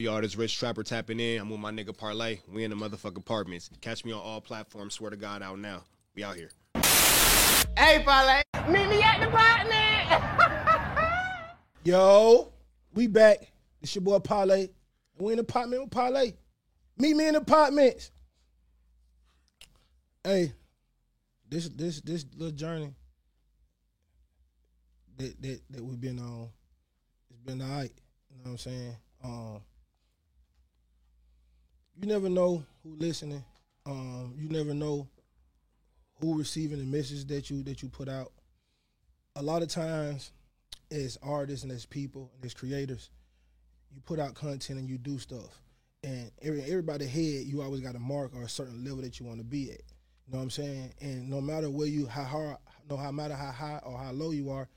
Y'all, this Rich Trapper tapping in. I'm with my nigga Parlay. We in the motherfucking apartments. Catch me on all platforms. Swear to God, out now. We out here. Hey, Parlay. Meet me at the apartment. Yo, we back. It's your boy Parlay. We in the apartment with Parlay. Meet me in the apartments. Hey, this this this little journey that that, that we've been on, it's been alright. You know what I'm saying? Um, you never know who listening. Um, you never know who receiving the message that you that you put out. A lot of times, as artists and as people and as creators, you put out content and you do stuff. And every, everybody head, you always got a mark or a certain level that you want to be at. You know what I'm saying? And no matter where you how hard, no how matter how high or how low you are,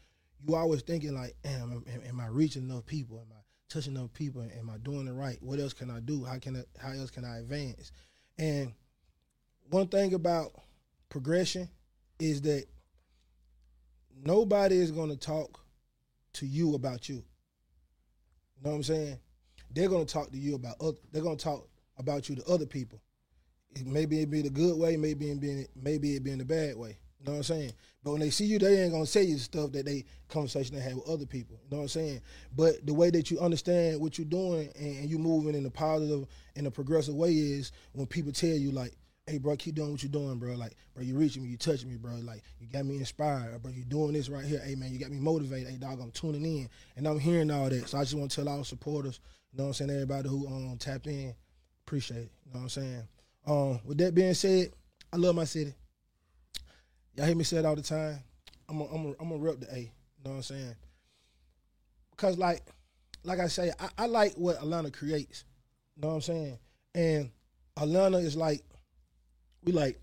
you always thinking like, am, am, am I reaching enough people? Am touching enough people? Am I doing it right? What else can I do? How can I, how else can I advance? And one thing about progression is that nobody is going to talk to you about you. You know what I'm saying? They're going to talk to you about other, they're going to talk about you to other people. Maybe it be the good way, maybe it be maybe it be in the bad way. You know what I'm saying? But when they see you, they ain't gonna tell you stuff that they conversation they had with other people. You know what I'm saying? But the way that you understand what you're doing and, and you moving in a positive in a progressive way is when people tell you like, hey bro, keep doing what you're doing, bro. Like, bro, you reaching me, you touching me, bro. Like, you got me inspired, bro. You doing this right here. Hey man, you got me motivated. Hey dog, I'm tuning in. And I'm hearing all that. So I just want to tell all supporters, you know what I'm saying, everybody who um tapped in, appreciate it. You know what I'm saying? Um, with that being said, I love my city. Y'all hear me say it all the time. I'm a, I'm a, I'm a rep the A. You know what I'm saying? Because like, like I say, I, I like what Atlanta creates. You know what I'm saying? And Atlanta is like, we like,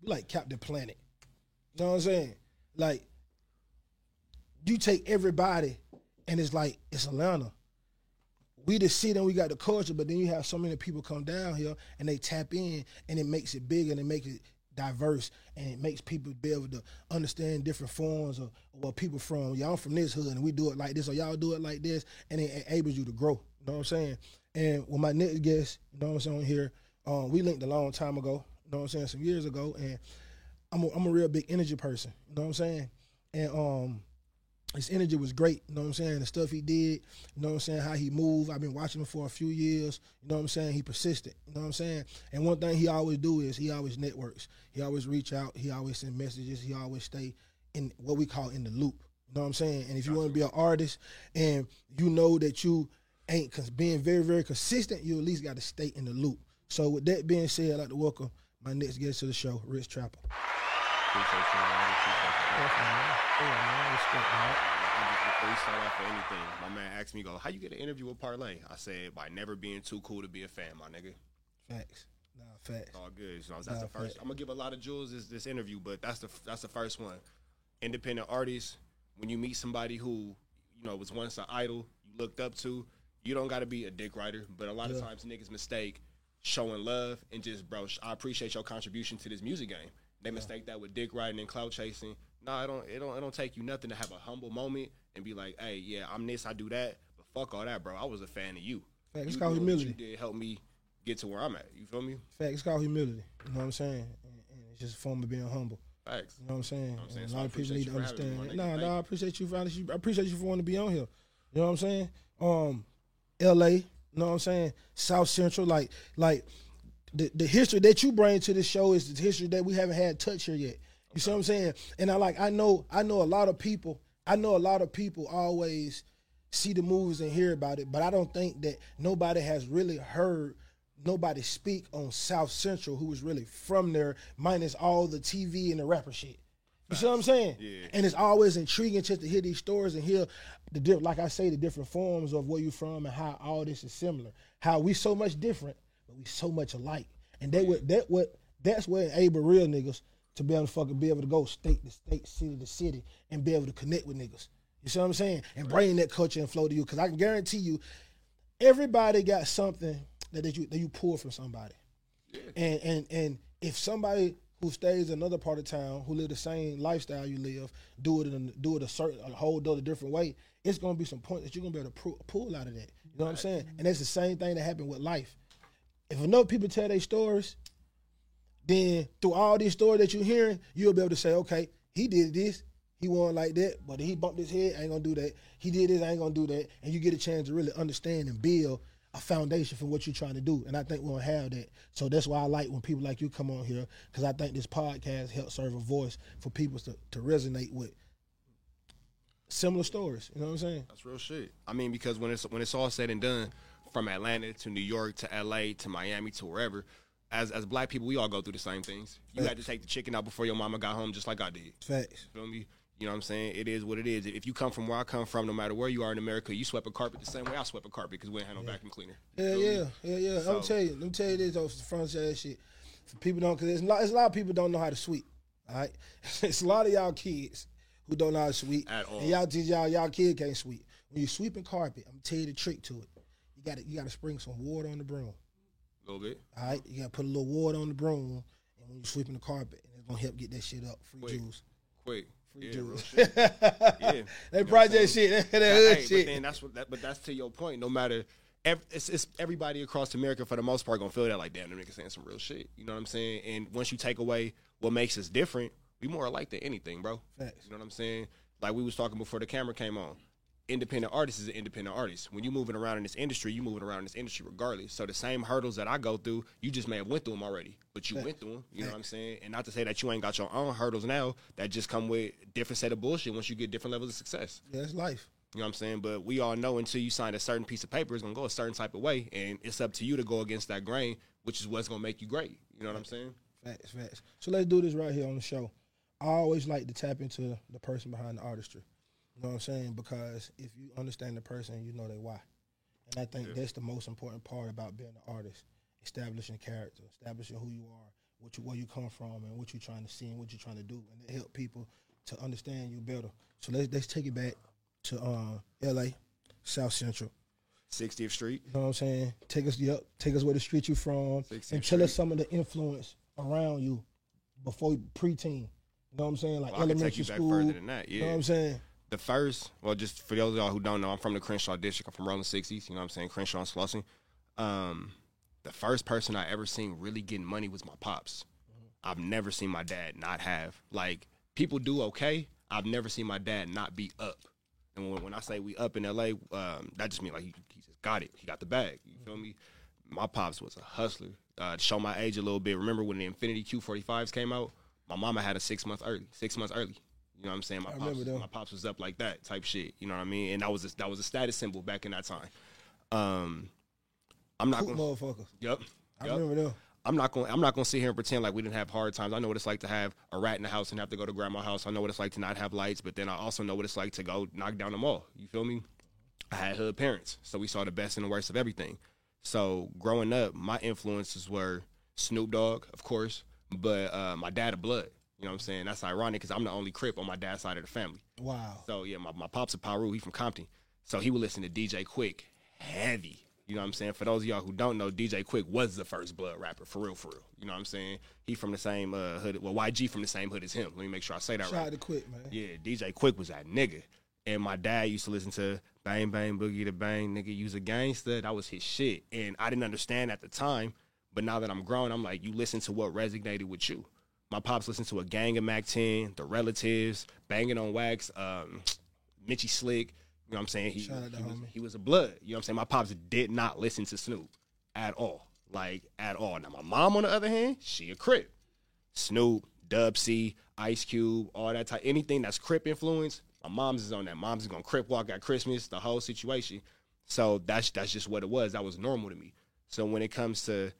we like Captain Planet. You know what I'm saying? Like, you take everybody, and it's like it's Atlanta. We the city and we got the culture, but then you have so many people come down here and they tap in, and it makes it bigger and it makes it diverse and it makes people be able to understand different forms of where people from. Y'all from this hood and we do it like this, or y'all do it like this, and it enables you to grow. You know what I'm saying? And with my next guest, you know what I'm saying here, um, we linked a long time ago. You know what I'm saying? Some years ago, and I'm a, I'm a real big energy person. You know what I'm saying? And um, his energy was great. You know what I'm saying? The stuff he did, you know what I'm saying? How he moved. I've been watching him for a few years. You know what I'm saying? He persisted. You know what I'm saying? And one thing he always do is he always networks. He always reach out. He always send messages. He always stay in what we call in the loop. You know what I'm saying? And if you want to be an artist and you know that you ain't cause being very, very consistent, you at least got to stay in the loop. So with that being said, I'd like to welcome my next guest to the show, Rich Trapper. Before start off anything, my man asked me, "Go, how you get an interview with Parlay?" I said, "By never being too cool to be a fan, my nigga." Facts. Nah, facts. All good. So that's Nah, the first. fact. I'm gonna give a lot of jewels this this interview, but that's the that's the first one. Independent artists. When you meet somebody who you know was once an idol you looked up to, you don't got to be a dick writer. But a lot of times niggas mistake showing love and just bro. I appreciate your contribution to this music game. They mistake that with dick writing and clout chasing. No, it don't. It don't. It don't take you nothing to have a humble moment and be like, "Hey, yeah, I'm this, I do that." But fuck all that, bro. I was a fan of you. Facts. It's called doing what humility. You did help me get to where I'm at. You feel me? Fact, it's called humility. You know what I'm saying? And, and it's just a form of being humble. Facts. You know what I'm saying? I'm saying, so a lot of people need to you me, understand. my that. Nah, nah, I appreciate you for honestly, I appreciate you for wanting to be on here. You know what I'm saying? Um, LA, you know what I'm saying? South Central, like like the, the history that you bring to this show is the history that we haven't had touch here yet. You see what I'm saying? And I like I know I know a lot of people. I know a lot of people always see the movies and hear about it, but I don't think that nobody has really heard nobody speak on South Central who was really from there, minus all the TV and the rapper shit. You see what I'm saying? Yeah. And it's always intriguing just to hear these stories and hear the diff- like I say, the different forms of where you from and how all this is similar. How we so much different, but we so much alike. And they would that what that's what enable real niggas to be able to fucking be able to go state to state, city to city, and be able to connect with niggas. You see what I'm saying? And bring that culture and flow to you. Cause I can guarantee you, everybody got something that, that you that you pull from somebody. And and and if somebody who stays in another part of town who live the same lifestyle you live, do it in do it a certain a whole other different way, it's gonna be some points that you're gonna be able to pull, pull out of that. You know what I'm saying? And that's the same thing that happened with life. If enough people tell their stories, then through all these stories that you're hearing, you'll be able to say, okay, he did this, he won like that, but he bumped his head, I ain't gonna do that. He did this, I ain't gonna do that. And you get a chance to really understand and build a foundation for what you're trying to do. And I think we don't have that. So that's why I like when people like you come on here, because I think this podcast helps serve a voice for people to, to resonate with similar stories. You know what I'm saying? That's real shit. I mean, because when it's when it's all said and done, from Atlanta to New York to LA to Miami to wherever, as as black people, we all go through the same things. You had to take the chicken out before your mama got home, just like I did. Facts. Feel me? You know what I'm saying? It is what it is. If you come from where I come from, no matter where you are in America, you swept a carpet the same way I swept a carpet because we ain't had no vacuum cleaner. Yeah, yeah, yeah, yeah. I'm So- tell you, let me tell you this the front side shit. For people don't, because there's, a lot- there's a lot of people don't know how to sweep. All right, it's a lot of y'all kids who don't know how to sweep At all. And y'all teach y'all y'all kid can't sweep. When you're sweeping carpet, I'm gonna tell you the trick to it. You got to you got to spring some water on the broom. A little bit. All right, you got to put a little water on the broom, and when you're sweeping the carpet, and it's gonna help get that shit up. Free Quick. juice. Quick. Free Yeah, juice. Yeah. That project shit, that, that hood hey, shit. But then that's what that, but that's to your point. No matter ev it's, it's everybody across America for the most part gonna feel that like damn, them niggas saying some real shit. You know what I'm saying? And once you take away what makes us different, we more alike than anything, bro. Facts. You know what I'm saying? Like we was talking before the camera came on. Independent artist is an independent artist. When you're moving around in this industry, you're moving around in this industry regardless. So the same hurdles that I go through, you just may have went through them already, but you went through them. You know what I'm saying? And not to say that you ain't got your own hurdles now that just come with different set of bullshit once you get different levels of success. yeah, it's life. You know what I'm saying? But we all know until you sign a certain piece of paper, it's gonna go a certain type of way, and it's up to you to go against that grain, which is what's gonna make you great. You know what I'm saying? Facts, facts. So let's do this right here on the show. I always like to tap into the person behind the artistry. You know what I'm saying? Because if you understand the person, you know they why. And I think that's the most important part about being an artist. Establishing character, establishing who you are, what you where you come from and what you're trying to see and what you're trying to do. And it help people to understand you better. So let's let's take it back to uh, LA, South Central. 60th Street. You know what I'm saying? Take us yep, take us where the street you from, and tell us some of the influence around you before you preteen. You know what I'm saying? Like Well, elementary take you back school. further than that. You know what I'm saying? The first, well, just for those of y'all who don't know, I'm from the Crenshaw district. I'm from Rolling 60s. You know what I'm saying? Crenshaw and Slauson. Um, the first person I ever seen really getting money was my pops. I've never seen my dad not have. Like, people do okay. I've never seen my dad not be up. And when, when I say we up in LA, um, that just means like he, he just got it. He got the bag. You feel me? My pops was a hustler. Uh, to show my age a little bit, remember when the Infiniti Q45s came out? My mama had a six month early, six months early. You know what I'm saying? My I pops, my pops was up like that type shit. You know what I mean? And that was a, that was a status symbol back in that time. Um, I'm not Cool gonna. motherfuckers. Yep. I yep. remember them. I'm not going. I'm not going to sit here and pretend like we didn't have hard times. I know what it's like to have a rat in the house and have to go to grandma's house. I know what it's like to not have lights, but then I also know what it's like to go knock down the mall. You feel me? I had hood parents, so we saw the best and the worst of everything. So growing up, my influences were Snoop Dogg, of course, but uh, my dad of blood. You know what I'm saying? That's ironic because I'm the only Crip on my dad's side of the family. Wow. So yeah, my, my pops a Piru, he from Compton. So he would listen to DJ Quik heavy. You know what I'm saying? For those of y'all who don't know, DJ Quik was the first blood rapper, for real, for real. You know what I'm saying? He from the same uh, hood. Well, YG from the same hood as him. Let me make sure I say that Shout right. out to Quik, man. Yeah, DJ Quik was that nigga. And my dad used to listen to Bang Bang Boogie the Bang, nigga, use a gangster. That was his shit. And I didn't understand at the time, but now that I'm grown, I'm like, you listen to what resonated with you. My pops listened to a gang of Mack 10, The Relatives, Banging on Wax, um, Mitchy Slick. You know what I'm saying? He, Shout out to he, was, he was a blood. You know what I'm saying? My pops did not listen to Snoop at all. Like, at all. Now, my mom, on the other hand, she a crip. Snoop, Dub C, Ice Cube, all that type, anything that's Crip influence, my mom's is on that. Mom's is gonna Crip walk at Christmas, the whole situation. So that's that's just what it was. That was normal to me. So when it comes to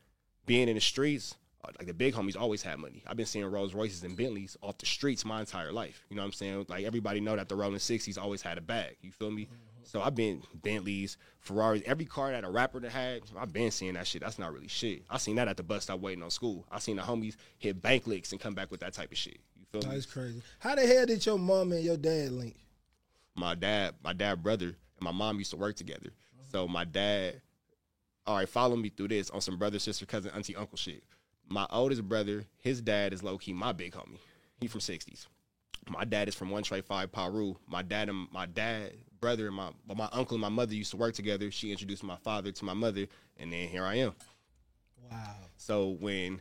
being in the streets, Uh, like the big homies always had money. I've been seeing Rolls Royces and Bentleys off the streets my entire life. You know what I'm saying? Like everybody know that the Rolling Sixties always had a bag. You feel me? Mm-hmm. So I've been Bentleys, Ferraris, every car that a rapper that had, I've been seeing that shit. That's not really shit. I seen that at the bus stop waiting on school. I seen the homies hit bank licks and come back with that type of shit. You feel me? That's crazy. How the hell did your mom and your dad link? my dad, my dad brother, and my mom used to work together. So my dad, all right, follow me through this on some brother, sister, cousin, auntie, uncle shit. My oldest brother, his dad is low key my big homie. He from sixties. My dad is from one Trey Five Piru. My dad and my dad brother and my my uncle and my mother used to work together. She introduced my father to my mother, and then here I am. Wow. So when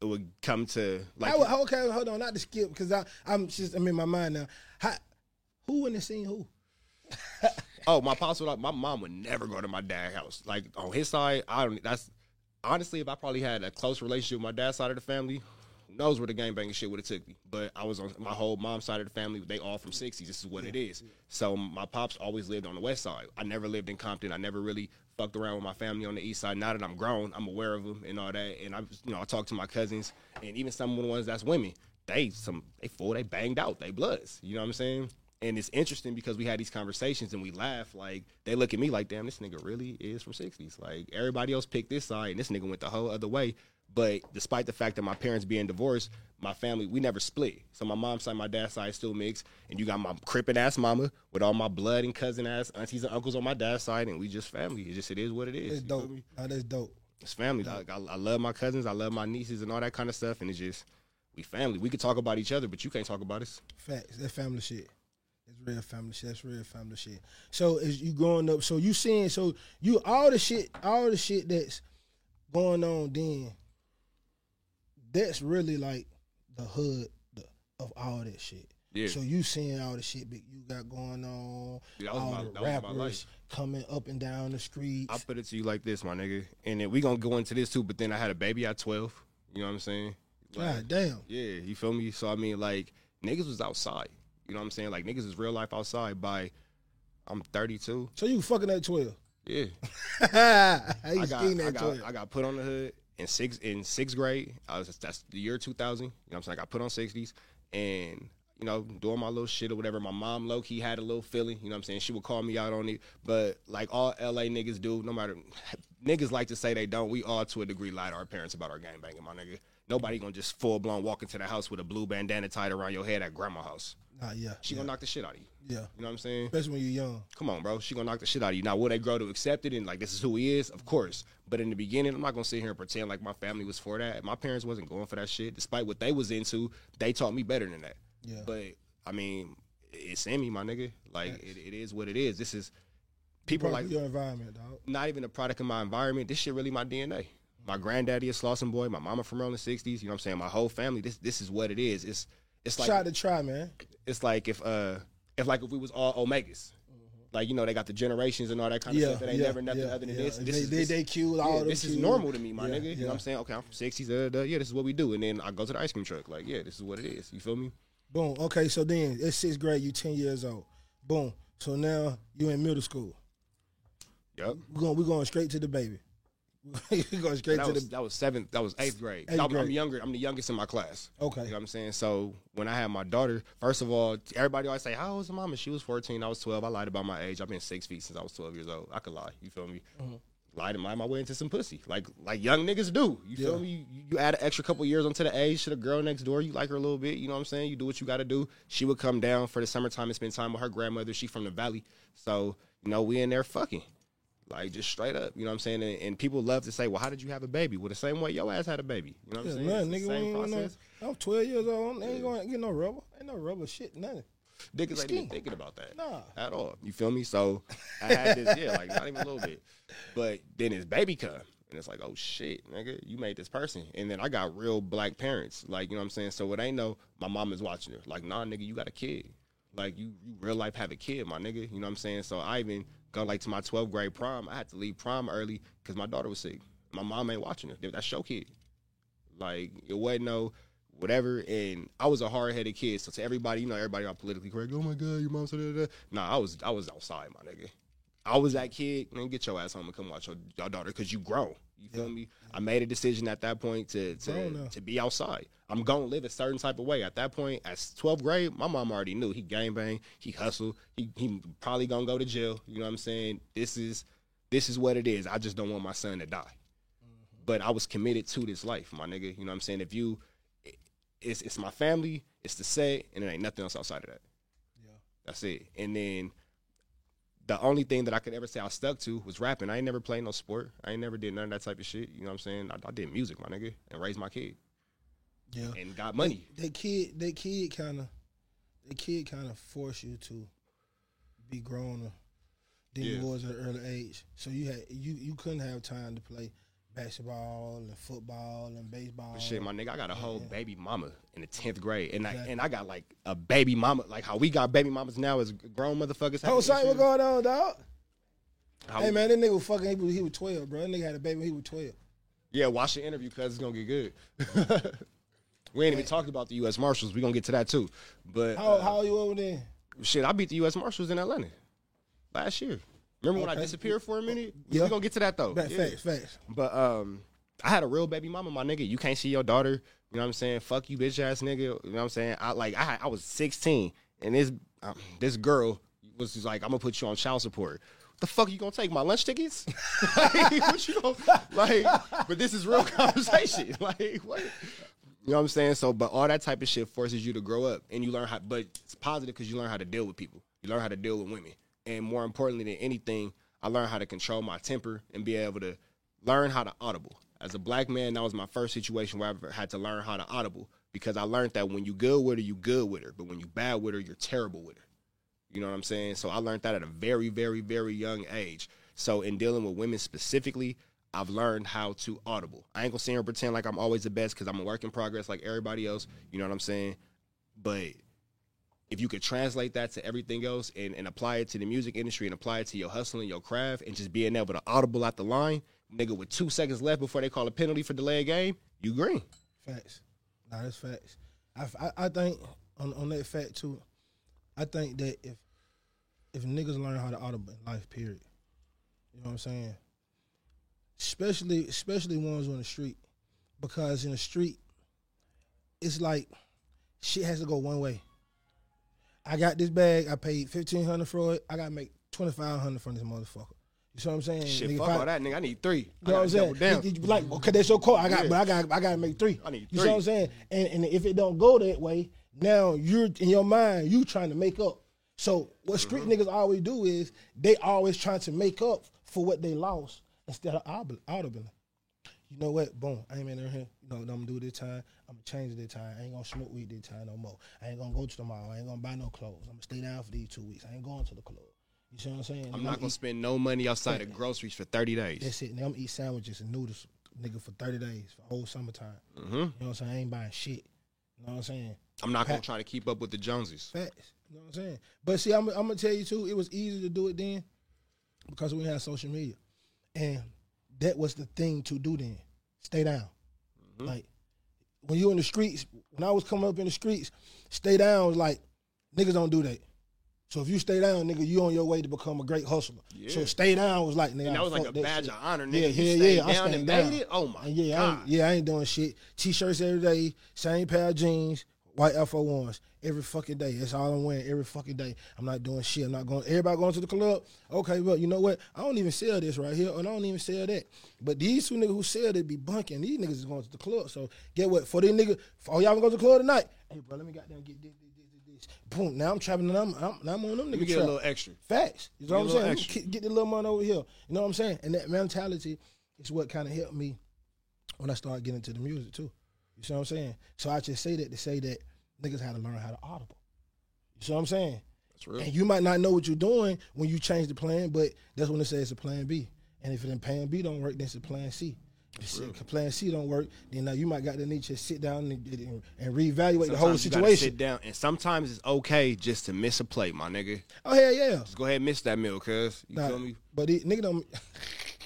it would come to like How, okay, hold on, not to skip because I I'm just I'm in my mind now. How, who in the scene? Who? Oh, my pops would like my mom would never go to my dad's house. Like on his side, I don't. That's honestly, if I probably had a close relationship with my dad's side of the family, who knows where the gang banging shit would have took me. But I was on my whole mom's side of the family. They all from '60s. This is what it is. So my pops always lived on the west side. I never lived in Compton. I never really fucked around with my family on the east side. Now that I'm grown, I'm aware of them and all that. And I, you know, I talk to my cousins and even some of the ones that's women. They some they full. They banged out. They bloods. You know what I'm saying? And it's interesting because we had these conversations and we laugh. Like they look at me like, "Damn, this nigga really is from '60s." Like everybody else picked this side, and this nigga went the whole other way. But despite the fact that my parents being divorced, my family we never split. So my mom's side, my dad's side still mixed, and you got my crippin' ass mama with all my blood and cousin ass aunties and uncles on my dad's side, and we just family. It just it is what it is. Feel dope. Oh, that's dope. It's family. Like, I, I love my cousins. I love my nieces and all that kind of stuff. And it's just we family. We could talk about each other, but you can't talk about us. Facts. That family shit. That's real family shit. That's real family shit. So as you growing up, so you seeing, so you all the shit, all the shit that's going on then. That's really like the hood of all that shit. Yeah. So you seeing all the shit that you got going on, Yeah, all my- the rappers life. coming up and down the streets. I put it to you like this, my nigga. And then we gonna go into this too. But then I had a baby at twelve. You know what I'm saying? Like, God damn. Yeah, you feel me? So I mean, like niggas was outside. You know what I'm saying? Like niggas is real life outside. By I'm 32. So you fucking at twelve. Yeah, I got I got. I got put on the hood in six in sixth grade. I was that's the year 2000. You know what I'm saying? I got put on 60s and you know doing my little shit or whatever. My mom low key had a little feeling. You know what I'm saying? She would call me out on it, but like all LA niggas do, no matter niggas like to say they don't. We all to a degree lie to our parents about our gang banging, my nigga. Nobody gonna just full blown walk into the house with a blue bandana tied around your head at grandma house. Nah, yeah, She yeah, gonna knock the shit out of you. yeah. You know what I'm saying? Especially when you're young. Come on, bro. She gonna knock the shit out of you. Now, will they grow to accept it and like this is who he is? Of course. But in the beginning, I'm not gonna sit here and pretend like my family was for that. My parents wasn't going for that shit. Despite what they was into, they taught me better than that. Yeah. But I mean, it's in me, my nigga. Like it, it is what it is. This is people like your environment, dog. not even a product of my environment. This shit really my DNA. My granddaddy is Slauson boy. My mama from around the '60s. You know what I'm saying? My whole family. This this is what it is. It's it's like Try to try, man. it's like if uh if like if we was all omegas. Like you know they got the generations and all that kind of Yeah, stuff. That ain't yeah, never nothing yeah, other than this. This they, is they, they cute, all this is cute. normal to me, my nigga. You know what I'm saying? Okay, I'm from sixties. Uh, uh, yeah, this is what we do. And then I go to the ice cream truck. Like, yeah, this is what it is. You feel me? Boom. Okay, so then it's sixth grade. You ten years old. Boom. So now you in middle school. Yep. We're going. We're going straight to the baby. we're going straight That to was the. that was seventh. That was eighth grade. Eighth I'm, grade. I'm younger. I'm the youngest in my class. Okay. You know what I'm saying? So when I had my daughter, first of all, everybody always say, "How old is the mama?" She was 14. I was 12. I lied about my age. I've been six feet since I was 12 years old. I could lie. You feel me? Mm-hmm. Lied and lie my way into some pussy, like like young niggas do. You feel Yeah. me? You, you add an extra couple years onto the age to the girl next door. You like her a little bit. You know what I'm saying? You do what you got to do. She would come down for the summertime and spend time with her grandmother. She from the valley, so you know we in there fucking. Like just straight up, you know what I'm saying? And, and people love to say, "Well, how did you have a baby?" Well, the same way your ass had a baby. You know what I'm saying? nothing, nigga. same want no, process. I'm 12 years old. Ain't going to get no rubber. Ain't no rubber shit. Nothing. Niggas ain't even thinking about that. Nah. At all. You feel me? So I had this, yeah, like not even a little bit. But then his baby come. And it's like, oh shit, nigga, you made this person. And then I got real black parents. Like, you know what I'm saying? So it ain't no my mom is watching her. Like, nah, nigga, you got a kid. Like you, you real life have a kid, my nigga. You know what I'm saying? So I even go like to my 12th grade prom. I had to leave prom early because my daughter was sick. My mom ain't watching her. That's your kid. Like it wasn't no whatever. And I was a hard headed kid. So to everybody, you know, everybody got politically correct. Oh my god, your mom said that. Nah, I was I was outside, my nigga. I was that kid. Man, get your ass home and come watch your, your daughter because you grown. You feel me? I made a decision at that point to to, to be outside. I'm gonna live a certain type of way. At that point, at 12th grade, my mom already knew he gang bang, he hustle, he he probably gonna go to jail. You know what I'm saying? This is this is what it is. I just don't want my son to die mm-hmm. but I was committed to this life, my nigga. You know what I'm saying? If you, it's it's my family, it's the set, and it ain't nothing else outside of that. Yeah. That's it. And then the only thing that I could ever say I stuck to was rapping. I ain't never played no sport. I ain't never did none of that type of shit. You know what I'm saying? I, I did music, my nigga, and raised my kid Yeah. and got money. That kid, that kid kind of, that kid kind of force you to be grown than Yeah. you was at an early age. So you had you you couldn't have time to play basketball and football and baseball. But shit, my nigga, I got a whole Yeah. baby mama in the tenth grade, and I and I got like a baby mama, like how we got baby mamas now as grown motherfuckers. Oh, sorry, what going on, dog? How- Hey man, that nigga was fucking. He was, he was twelve, bro. That nigga had a baby. when He was twelve. Yeah, watch the interview because it's gonna get good. we ain't even talked about the U.S. Marshals. We gonna get to that too. But How uh, how you over there? shit, I beat the U.S. Marshals in Atlanta last year. Remember when I disappeared for a minute? Yeah. We gonna get to that though. Yeah. Facts, facts. But um, I had a real baby mama, my nigga. You can't see your daughter. You know what I'm saying? Fuck you, bitch ass nigga. You know what I'm saying? I like I I was 16, and this um, this girl was like, I'm gonna put you on child support. What the fuck you gonna take my lunch tickets? like, what you gonna like? But this is real conversation. Like what? You know what I'm saying? So, but all that type of shit forces you to grow up, and you learn how. But it's positive because you learn how to deal with people. You learn how to deal with women, and more importantly than anything, I learned how to control my temper and be able to learn how to audible. As a black man, that was my first situation where I ever had to learn how to audible because I learned that when you good with her, you good with her, but when you bad with her, you're terrible with her. You know what I'm saying? So I learned that at a very, very, very young age. So in dealing with women specifically, I've learned how to audible. I ain't gonna sit here and pretend like I'm always the best because I'm a work in progress like everybody else. You know what I'm saying? But if you could translate that to everything else and, and apply it to the music industry and apply it to your hustling, your craft, and just being able to audible at the line, nigga, with two seconds left before they call a penalty for delay a game, you green. Facts. Nah, that's facts. I, I, I think on, on that fact too. I think that if if niggas learn how to audible in life, period. You know what I'm saying? Especially especially ones on the street, because in the street, it's like shit has to go one way. I got this bag. I paid fifteen hundred for it. I got to make twenty five hundred from this motherfucker. You see what I'm saying? Shit, Nigga, fuck I- all that, nigga. I need three. you know what I'm saying? gotta down. Like, okay, that's your call. I got, Yeah. but I got, I got to make three. I need You see what I'm saying? And and if it don't go that way, now you're in your mind, you trying to make up. So what street Mm-hmm. niggas always do is they always trying to make up for what they lost instead of audibly. You know what? Boom. I ain't in there here. You know I'm gonna do this time. I'm gonna change this time. I ain't gonna smoke weed this time no more. I ain't gonna go to the mall. I ain't gonna buy no clothes. I'm gonna stay down for these two weeks. I ain't going to the club. You see what I'm saying? I'm Nigga, not gonna eat- spend no money outside of groceries for 30 days. that's it. Now I'm eat sandwiches and noodles, nigga, for thirty days for whole summertime. hmm You know what I'm saying? I ain't buying shit. You know what I'm saying? I'm not gonna try to keep up with the Joneses. Facts. You know what I'm saying? But see, I'm, I'm gonna tell you too. It was easy to do it then because we had social media, and that was the thing to do then. Stay down. Mm-hmm. Like when you in the streets, when I was coming up in the streets, stay down was like niggas don't do that. So if you stay down, nigga, you on your way to become a great hustler. So stay down was like, nigga, And that was like a badge shit. of honor, nigga. Yeah, yeah, yeah. I down stayed and down. made it? Oh my And yeah, I ain't, God. yeah, I ain't doing shit. T-shirts every day, same pair of jeans, white Alpha ones every fucking day. That's all I'm wearing every fucking day. I'm not doing shit. I'm not going. Everybody going to the club. Okay, well, you know what? I don't even sell this right here, and I don't even sell that. But these two niggas who sell, they be bunking. These niggas is going to the club. So get what? For these niggas, for all y'all gonna go to the club tonight? Hey, bro, let me goddamn get this, this, this, this, this. Boom. Now I'm trapping, and I'm, I'm, now I'm on them niggas. me get a little extra. Facts. You know Get what I'm saying? Get, get the little money over here. You know what I'm saying? And that mentality is what kind of helped me when I started getting into the music too. You see what I'm saying? So I just say that to say that niggas had to learn how to audible. You see what I'm saying? That's real. And you might not know what you're doing when you change the plan, but that's when it says it's a plan B. And if the plan B don't work, then it's a plan C. If plan C don't work, then now you might got to need to sit down and, and, and reevaluate the whole Sometimes you situation. Sit down, and sometimes it's okay just to miss a play, my nigga. Oh hell yeah. Just go ahead and miss that meal, cuz. You Nah, feel me? But nigga don't.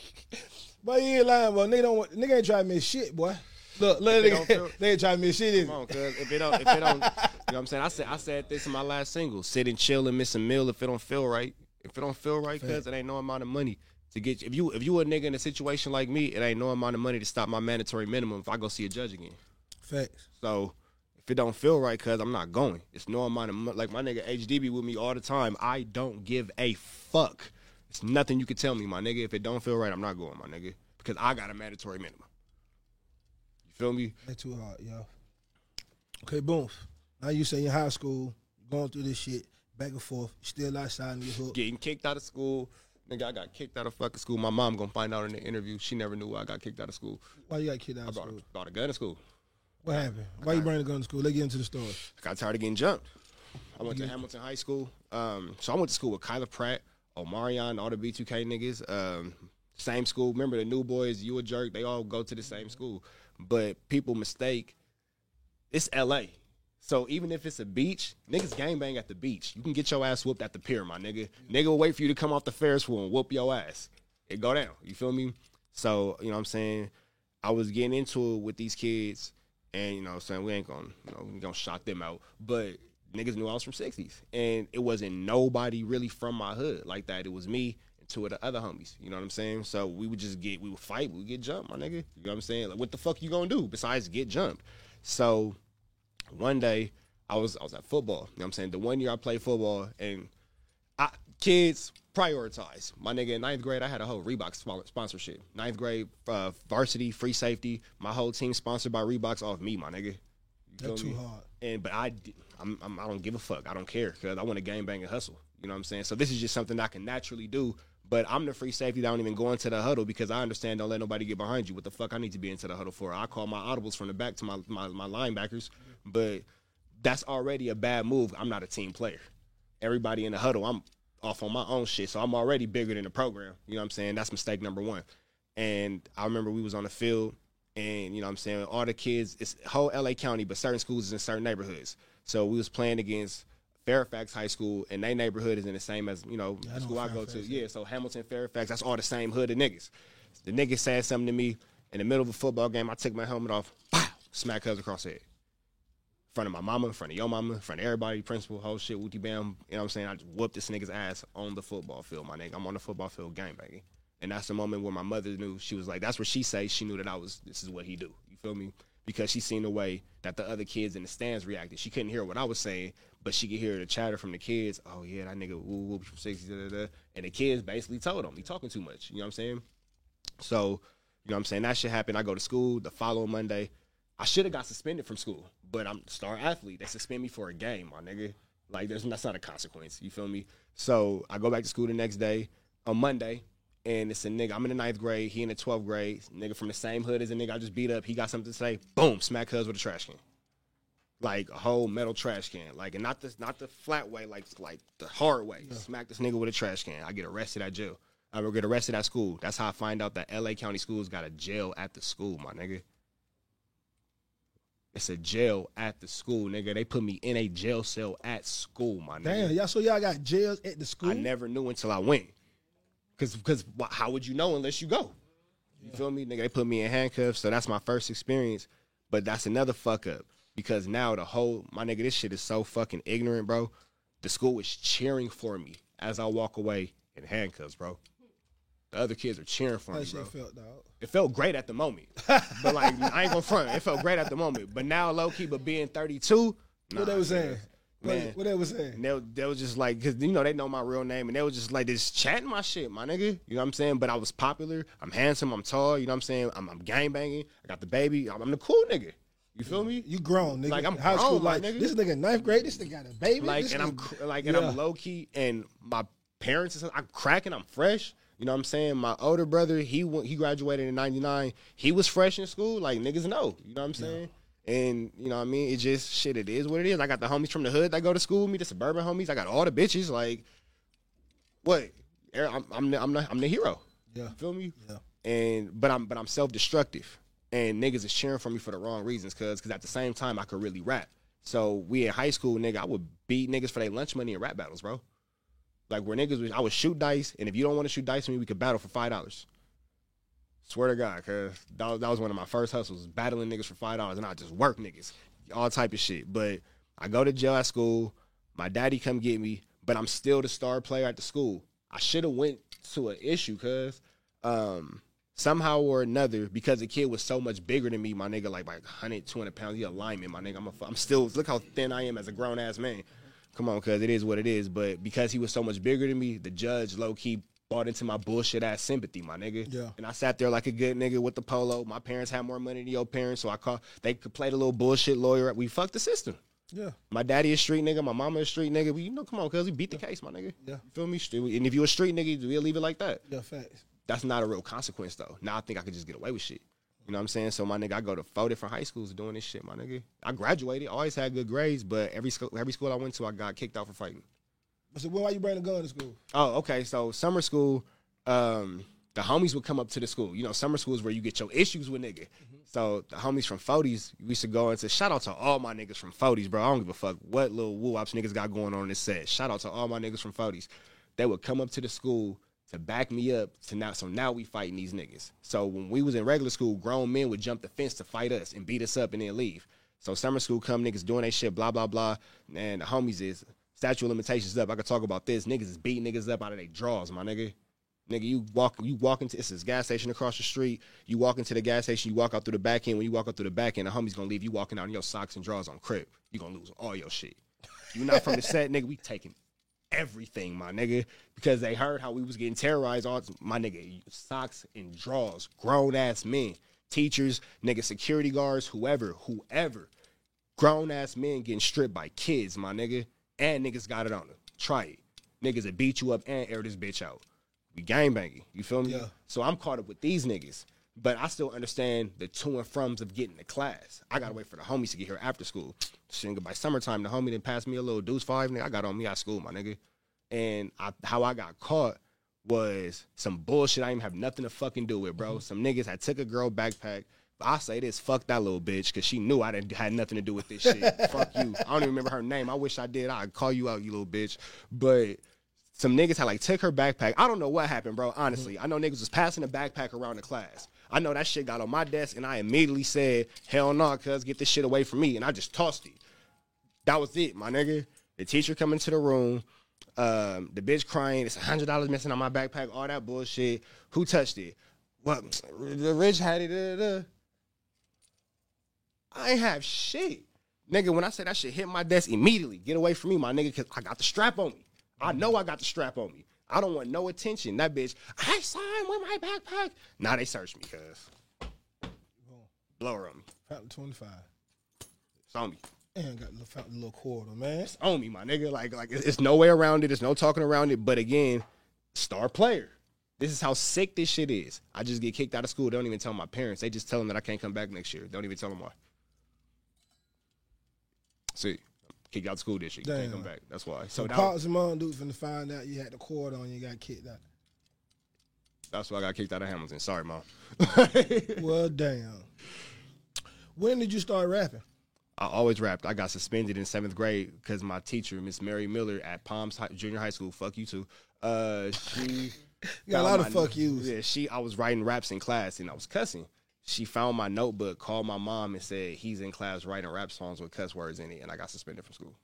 but he ain't lying, boy. Nigga don't. Nigga ain't trying to miss shit, boy. Look, look, If it nigga, don't feel- they ain't trying to miss shit. Come on, cuz. If it don't, if it don't, you know what I'm saying? I said, I said this in my last single. Sit and chill and miss a meal if it don't feel right. If it don't feel right, cuz it ain't no amount of money to get you. If you if you a nigga in a situation like me, it ain't no amount of money to stop my mandatory minimum if I go see a judge again. Facts. So if it don't feel right, cuz I'm not going. It's no amount of money. Like my nigga HDB with me all the time. I don't give a fuck. It's nothing you can tell me, my nigga. If it don't feel right, I'm not going, my nigga. Because I got a mandatory minimum. Feel me? That's too hard, yo. Okay, boom. Now you say in high school, going through this shit back and forth, still outside in your hook. Getting kicked out of school. Nigga, I got kicked out of fucking school. My mom gonna find out in the interview. She never knew I got kicked out of school. Why you got kicked out I of brought, school? brought a gun to school. What happened? Why you bring a gun to school? Let's get into the story. I got tired of getting jumped. I went to Hamilton High School. Um, so I went to school with Kyla Pratt, Omarion, all the B2K niggas. Um, same school. Remember the new boys, you a jerk. They all go to the same school, but people mistake. It's L.A. So even if it's a beach, niggas gangbang at the beach. You can get your ass whooped at the pier, my nigga. Nigga will wait for you to come off the Ferris wheel and whoop your ass. It go down. You feel me? So, you know what I'm saying? I was getting into it with these kids, and you know what I'm saying, we ain't gonna, you know, we gonna shock them out. But niggas knew I was from 60s. And it wasn't nobody really from my hood like that. It was me two of the other homies. You know what I'm saying? So we would just get, we would fight, we would get jumped, my nigga. You know what I'm saying? Like, what the fuck you gonna do besides get jumped? So one day I was I was at football. You know what I'm saying? The one year I played football and I, kids prioritize. My nigga in ninth grade, I had a whole Reebok sponsorship. Ninth grade, uh, varsity, free safety. My whole team sponsored by Reeboks off me, my nigga. That's too hard. And but I, I'm, I'm I don't give a fuck. I don't care because I want to game bang and hustle. You know what I'm saying? So this is just something I can naturally do. But I'm the free safety that don't even go into the huddle because I understand don't let nobody get behind you. What the fuck I need to be into the huddle for? I call my audibles from the back to my my, my linebackers, but that's already a bad move. I'm not a team player. Everybody in the huddle, I'm off on my own shit. So I'm already bigger than the program. You know what I'm saying? That's mistake number one. And I remember we was on the field and you know what I'm saying, all the kids, it's whole LA County, but certain schools is in certain neighborhoods. So we was playing against Fairfax High School and their neighborhood is in the same as, you know, I the school I go to. Yeah, so Hamilton, Fairfax, that's all the same hood of niggas. The nigga said something to me in the middle of a football game. I took my helmet off, pow, smack cuz across the head in front of my mama, in front of your mama, in front of everybody, principal, whole shit, wooty bam. You know what I'm saying? I just whooped this nigga's ass on the football field, my nigga. I'm on the football field game, banging. And that's the moment where my mother knew, she was like, that's what she say. She knew that I was, this is what he do. You feel me? Because she seen the way that the other kids in the stands reacted. She couldn't hear what I was saying, but she could hear the chatter from the kids. Oh, yeah, that nigga woo whoop from 60, da, da, da. And the kids basically told him, he talking too much. You know what I'm saying? So, you know what I'm saying? That shit happened. I go to school the following Monday. I should have got suspended from school, but I'm star athlete. They suspend me for a game, my nigga. Like there's that's not a consequence. You feel me? So I go back to school the next day on Monday, and it's a nigga. I'm in the ninth grade. He in the twelfth grade. Nigga from the same hood as a nigga I just beat up. He got something to say. Boom, smack cuz with a trash can. Like a whole metal trash can. Like and not the not the flat way, like like the hard way. Smack this nigga with a trash can. I get arrested at jail. I will get arrested at school. That's how I find out that LA County schools got a jail at the school, my nigga. It's a jail at the school, nigga. They put me in a jail cell at school, my nigga. Damn, y'all so y'all got jails at the school. I never knew until I went. Cause, cause how would you know unless you go? You feel me, nigga? They put me in handcuffs, so that's my first experience. But that's another fuck up because now the whole my nigga, this shit is so fucking ignorant, bro. The school is cheering for me as I walk away in handcuffs, bro. The other kids are cheering for How me, that bro. felt. It felt great at the moment, but like I ain't gonna front. It felt great at the moment, but now low key, but being 32, What they was saying? What, Man. what they was saying? they, they was just like, cause you know they know my real name, and they was just like just chatting my shit, my nigga. You know what I'm saying? But I was popular. I'm handsome. I'm tall. You know what I'm saying? I'm, I'm gang banging. I got the baby. I'm, I'm the cool nigga. You feel me? You grown, nigga. Like, I'm high grown, school. Like nigga. this nigga ninth grade. This nigga got a baby. Like, This and I'm cr- like, and Yeah. I'm low key, and my parents, I'm cracking. I'm fresh. You know what I'm saying? My older brother, he went, he graduated in '99. He was fresh in school. Like niggas know. You know what I'm saying? And you know what I mean? It just shit. It is what it is. I got the homies from the hood that go to school with me, the suburban homies. I got all the bitches. Like, what? Er, I'm I'm the, I'm the, I'm the hero. Yeah. You feel me? Yeah. And but I'm but I'm self destructive, and niggas is cheering for me for the wrong reasons. Cause cause at the same time I could really rap. So we in high school, nigga, I would beat niggas for their lunch money in rap battles, bro. Like where niggas, was, I would shoot dice, and if you don't want to shoot dice with me, we could battle for five dollars. Swear to God, cause that was, that was one of my first hustles, battling niggas for five dollars, and I just work niggas, all type of shit. But I go to jail at school. My daddy come get me, but I'm still the star player at the school. I should have went to an issue, cause um, somehow or another, because the kid was so much bigger than me, my nigga, like like 100, 200 pounds. He a lineman, my nigga. I'm a, I'm still look how thin I am as a grown ass man. Come on, cause it is what it is. But because he was so much bigger than me, the judge low key bought into my bullshit ass sympathy, my nigga. Yeah. And I sat there like a good nigga with the polo. My parents had more money than your parents, so I call they could play the little bullshit lawyer. We fucked the system. Yeah. My daddy a street nigga, my mama a street nigga. We, you know, come on, cuz we beat the case, my nigga. Yeah. You feel me? Street- And if you a street nigga, we'll leave it like that. Yeah. Facts. That's not a real consequence though. Now I think I could just get away with shit. You know what I'm saying? So my nigga, I go to four different high schools doing this shit, my nigga. I graduated, always had good grades, but every school every school I went to, I got kicked out for fighting. So why are you bring a gun to school? Oh, okay. So summer school, um, the homies would come up to the school. You know, summer school is where you get your issues with nigga. So the homies from Foties, we used to go and say, shout out to all my niggas from Foties, bro. I don't give a fuck what little woo ops niggas got going on in this set. Shout out to all my niggas from Foties. They would come up to the school to back me up to now so now we fighting these niggas. So when we was in regular school, grown men would jump the fence to fight us and beat us up and then leave. So summer school come niggas doing their shit, blah blah blah. And the homies is statute of limitations up. I could talk about this. Niggas is beating niggas up out of their drawers, my nigga. Nigga, you walk you walk into it's this gas station across the street. You walk into the gas station, you walk out through the back end. When you walk out through the back end, the homie's gonna leave you walking out in your socks and drawers on crib. You gonna lose all your shit. You not from the set, nigga. We taking everything, my nigga, because they heard how we was getting terrorized. All my nigga, socks and drawers, grown ass men, teachers, nigga, security guards, whoever, whoever, grown ass men getting stripped by kids, my nigga, and niggas got it on them. Try it, niggas that beat you up and air this bitch out. We gang banging, you feel me? Yeah. So I'm caught up with these niggas. But I still understand the to and froms of getting to class. I gotta wait for the homies to get here after school. Shit, by summertime, the homie didn't pass me a little deuce five, nigga. I got on me at school, my nigga. And I, how I got caught was some bullshit I didn't have nothing to fucking do with, bro. Mm-hmm. Some niggas had took a girl backpack. I say this, fuck that little bitch, because she knew I didn't had nothing to do with this shit. fuck you. I don't even remember her name. I wish I did. I'd call you out, you little bitch. But some niggas had like took her backpack. I don't know what happened, bro. Honestly, mm-hmm. I know niggas was passing the backpack around the class. I know that shit got on my desk, and I immediately said, "Hell no, cuz get this shit away from me," and I just tossed it. That was it, my nigga. The teacher come into the room. Um, the bitch crying. It's hundred dollars missing on my backpack. All that bullshit. Who touched it? What? The rich had it. uh, uh. I ain't have shit. Nigga, when I said that shit hit my desk immediately, get away from me, my nigga, cause I got the strap on me. I know I got the strap on me. I don't want no attention. That bitch, I saw him with my backpack. Now they search me, cuz. Blow her on me. Fountain 25. It's on me. And got the fountain little quarter, man. It's on me, my nigga. Like, like it's it's no way around it. There's no talking around it. But again, star player. This is how sick this shit is. I just get kicked out of school. They don't even tell my parents. They just tell them that I can't come back next year. Don't even tell them why. See, kicked out of school this year. You can't come back. That's why. So So that, and Mom dudes finna find out you had the cord on, you got kicked out. that's why I got kicked out of Hamilton. Sorry, mom. Well, damn. When did you start rapping? I always rapped. I got suspended in seventh grade because my teacher, Miss Mary Miller at Palms High, Junior High School, fuck you too. Uh, she You got a lot of fuck yous. Yeah, she. I was writing raps in class and I was cussing. She found my notebook, called my mom, and said he's in class writing rap songs with cuss words in it, and I got suspended from school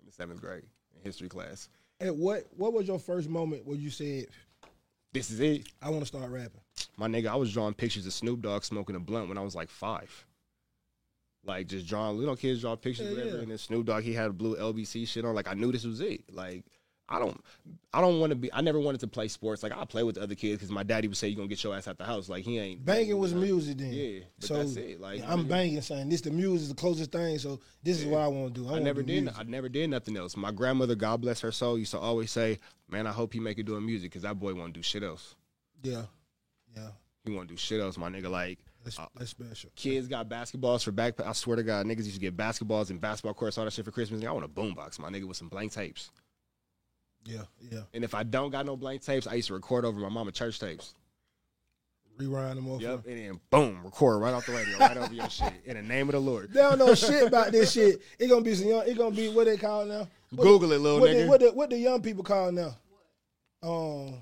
in the seventh grade in history class. And what what was your first moment where you said, This is it, I want to start rapping? my nigga. I was drawing pictures of Snoop Dogg smoking a blunt when I was like five. Like just drawing little kids draw pictures, Yeah, whatever. yeah. And then Snoop Dogg, he had a blue LBC shit on. Like I knew this was it. Like I don't, I don't want to be. I never wanted to play sports. Like I play with the other kids because my daddy would say you're gonna get your ass out the house. Like he ain't Banging was music then. Yeah, but so that's it. Like I'm banging saying this the music is the closest thing, so this is what I want to do. I, I wanna never do did. music. I never did nothing else. My grandmother, God bless her soul, used to always say, "Man, I hope he make it doing music because that boy won't do shit else. Yeah, yeah, He won't do shit else, my nigga. Like that's Uh, that's special. kids got basketballs for backpack. I swear to God, niggas used to get basketballs and basketball courts, all that shit for Christmas. I want a boombox, my nigga, with some blank tapes. Yeah, yeah. And if I don't got no blank tapes, I used to record over my mama church tapes. Rewind them off. Yep. And then boom, record right off the radio, right over your shit. In the name of the Lord. They don't know shit about this shit. It gonna be some young. It gonna be what they call now. What- Google it, little what nigga. The, what the what the young people call now? Um,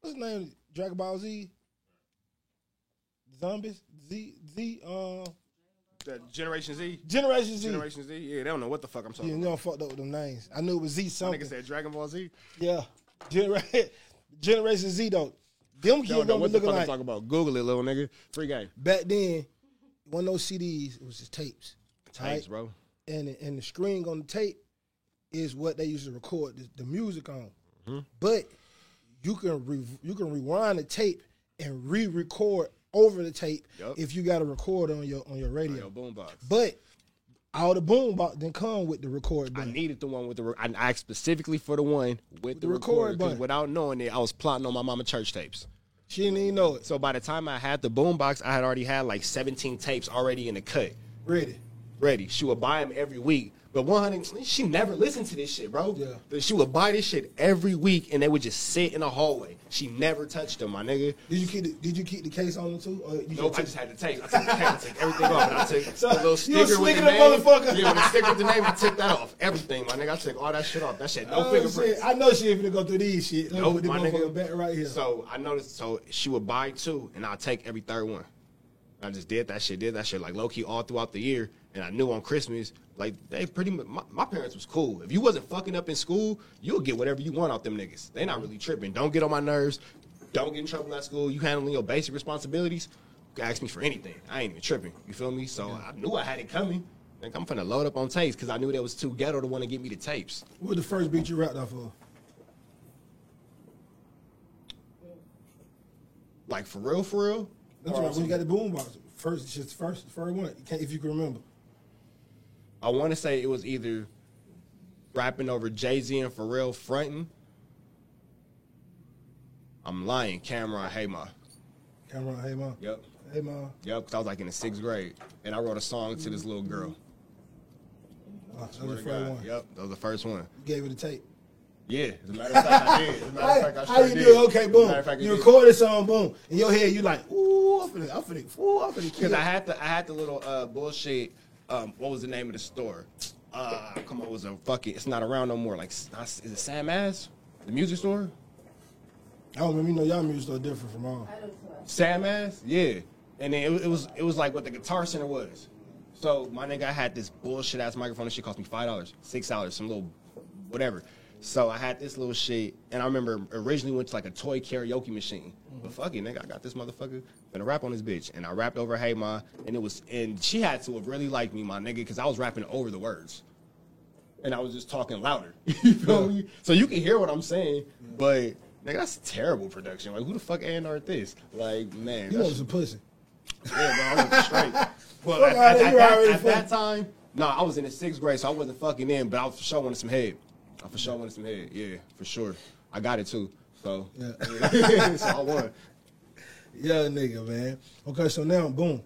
what's his name? Dragon Ball Z. Zombies. Z Z. Um, The Generation Z. Generation Z. Generation Z. Yeah, they don't know what the fuck I'm talking Yeah, you know, fucked up with them names. I knew it was Z something. Nigga said Dragon Ball Z. Yeah, Generation Generation Z though. Them kids Don't know what the fuck I'm talking about. Google it, little nigga. Free game. back then. One of those CDs, it was just tapes. Tapes, right? bro. and the, and the string on the tape is what they used to record the, the music on. Mm-hmm. But you can re, you can rewind the tape and re-record over the tape Yup. if you got a record on your on your On radio. your boombox. But all the boom box didn't come with the record I needed the one with the. Re- I asked specifically for the one with, the, the record record because without knowing it, I was plotting on my mama church tapes. she didn't even know it. So by the time I had the boombox, I had already had like 17 tapes already in the cut. Ready. ready. She would buy them every week. But 100, she never listened to this shit, bro. Yeah. She would buy this shit every week, and they would just sit in the hallway. She never touched them, my nigga. Did you keep the, Did you keep the case on them too? Or you Nope, I just had to take. I took the tape, I took everything off, I took So, the little you sticker was with the name. motherfucker. Yeah, with the sticker with the name, I took that off. Everything, my nigga. I took all that shit off. That shit, no Oh, fingerprints. shit. I know she ain't finna go through these shit. Let Nope, my nigga. back right here. So I noticed. So she would buy two, and I'd take every third one. I just did that shit. Did that shit like low key all throughout the year, and I knew on Christmas, like they pretty much. My, my parents was cool. If you wasn't fucking up in school, you'll get whatever you want out them niggas. They not really tripping. Don't get on my nerves. Don't get in trouble at school. You handling your basic responsibilities. You can ask me for anything. I ain't even tripping. You feel me? So I knew I had it coming. Like I'm finna load up on tapes because I knew there was too ghetto to want to get me the tapes. what was the first beat you rapped off of? Like for real, for real. That's right. When you got the boombox, first, just first, first one. If you can remember. I want to say it was either rapping over Jay Z and Pharrell fronting. I'm lying. Cam'ron, hey ma. Cam'ron, hey mom. Yep. Hey mom. Yep. Cause I was like in the sixth grade, and I wrote a song to this little girl. Uh, that was the first one. Yep. That was the first one. You gave it a tape. Yeah. As a matter of fact, I did. As a matter of fact, I How you did. do? Okay, boom. fact, You record this song, boom. In your head, you like, ooh, I'm finna, I'm finna, ooh, I'm finna Because. I had the I had the little uh, bullshit. Um, what was the name of the store? Uh, come on, it was a fucking. It's not around no more. Like, s- is it Sam Ash, the music store? I don't remember. You know, y'all music so different from all. Sam Ash, yeah. And then it, was- it was it was like what the guitar center was. So my nigga, I had this bullshit ass microphone. This shit cost me five dollars, six dollars, some little whatever. So I had this little shit, and I remember originally went to like a toy karaoke machine. Mm-hmm. But fuck it, nigga, I got this motherfucker. Gonna rap on this bitch, and I rapped over Hey Ma, and it was, and she had to have really liked me, my nigga, because I was rapping over the words, and I was just talking louder. you feel me? So you can hear what I'm saying, but nigga, that's terrible production. Like, who the fuck A&R this? Like, man, You was some pussy. yeah, bro, I was straight. But at, at- that, at that, at that time, no, I was in the sixth grade, so I wasn't fucking in, but I was showing sure some head. I for sure wanted some head. Yeah, for sure. I got it too. So, Yeah. so I won. Yeah, nigga, man. Okay, so now, boom.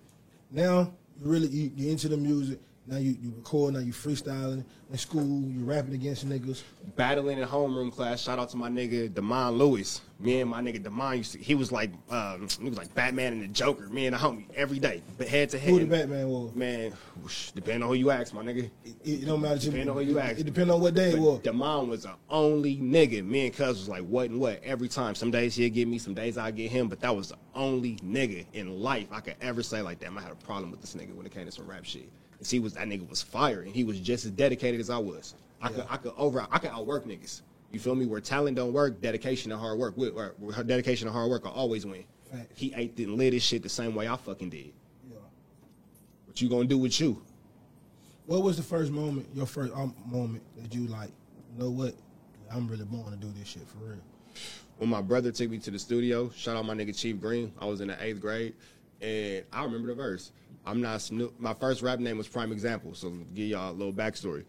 Now you really you, you into the music. Now you you record. Now you freestyling in school. You rapping against niggas. Battling in homeroom class. Shout out to my nigga Demond Lewis. Me and my nigga Demond used to. He was like, um, he was like Batman and the Joker. Me and the homie every day, but head to head. Who the Batman was? Man, whoosh, depending on who you ask, my nigga. It, it don't matter. to Depending on who you ask. It depends on what day it was. But Damon was the only nigga. Me and Cuz was like what and what every time. Some days he'd get me, some days I'd get him. But that was the only nigga in life I could ever say like, damn, I had a problem with this nigga when it came to some rap shit. Cause he was that nigga was fire and he was just as dedicated as I was. I could I could over I could outwork niggas. You feel me? Where talent don't work, dedication and hard work. With, where dedication and hard work will always win. Facts. He ate and lit his shit the same way I fucking did. Yeah. What you gonna do with you? What was the first moment? Your first um, moment that you like? You know what? I'm really born to do this shit for real. when my brother took me to the studio, shout out my nigga Chief Green. I was in the eighth grade, and I remember the verse. I'm not Snoop. My first rap name was Prime Example, so give y'all a little backstory.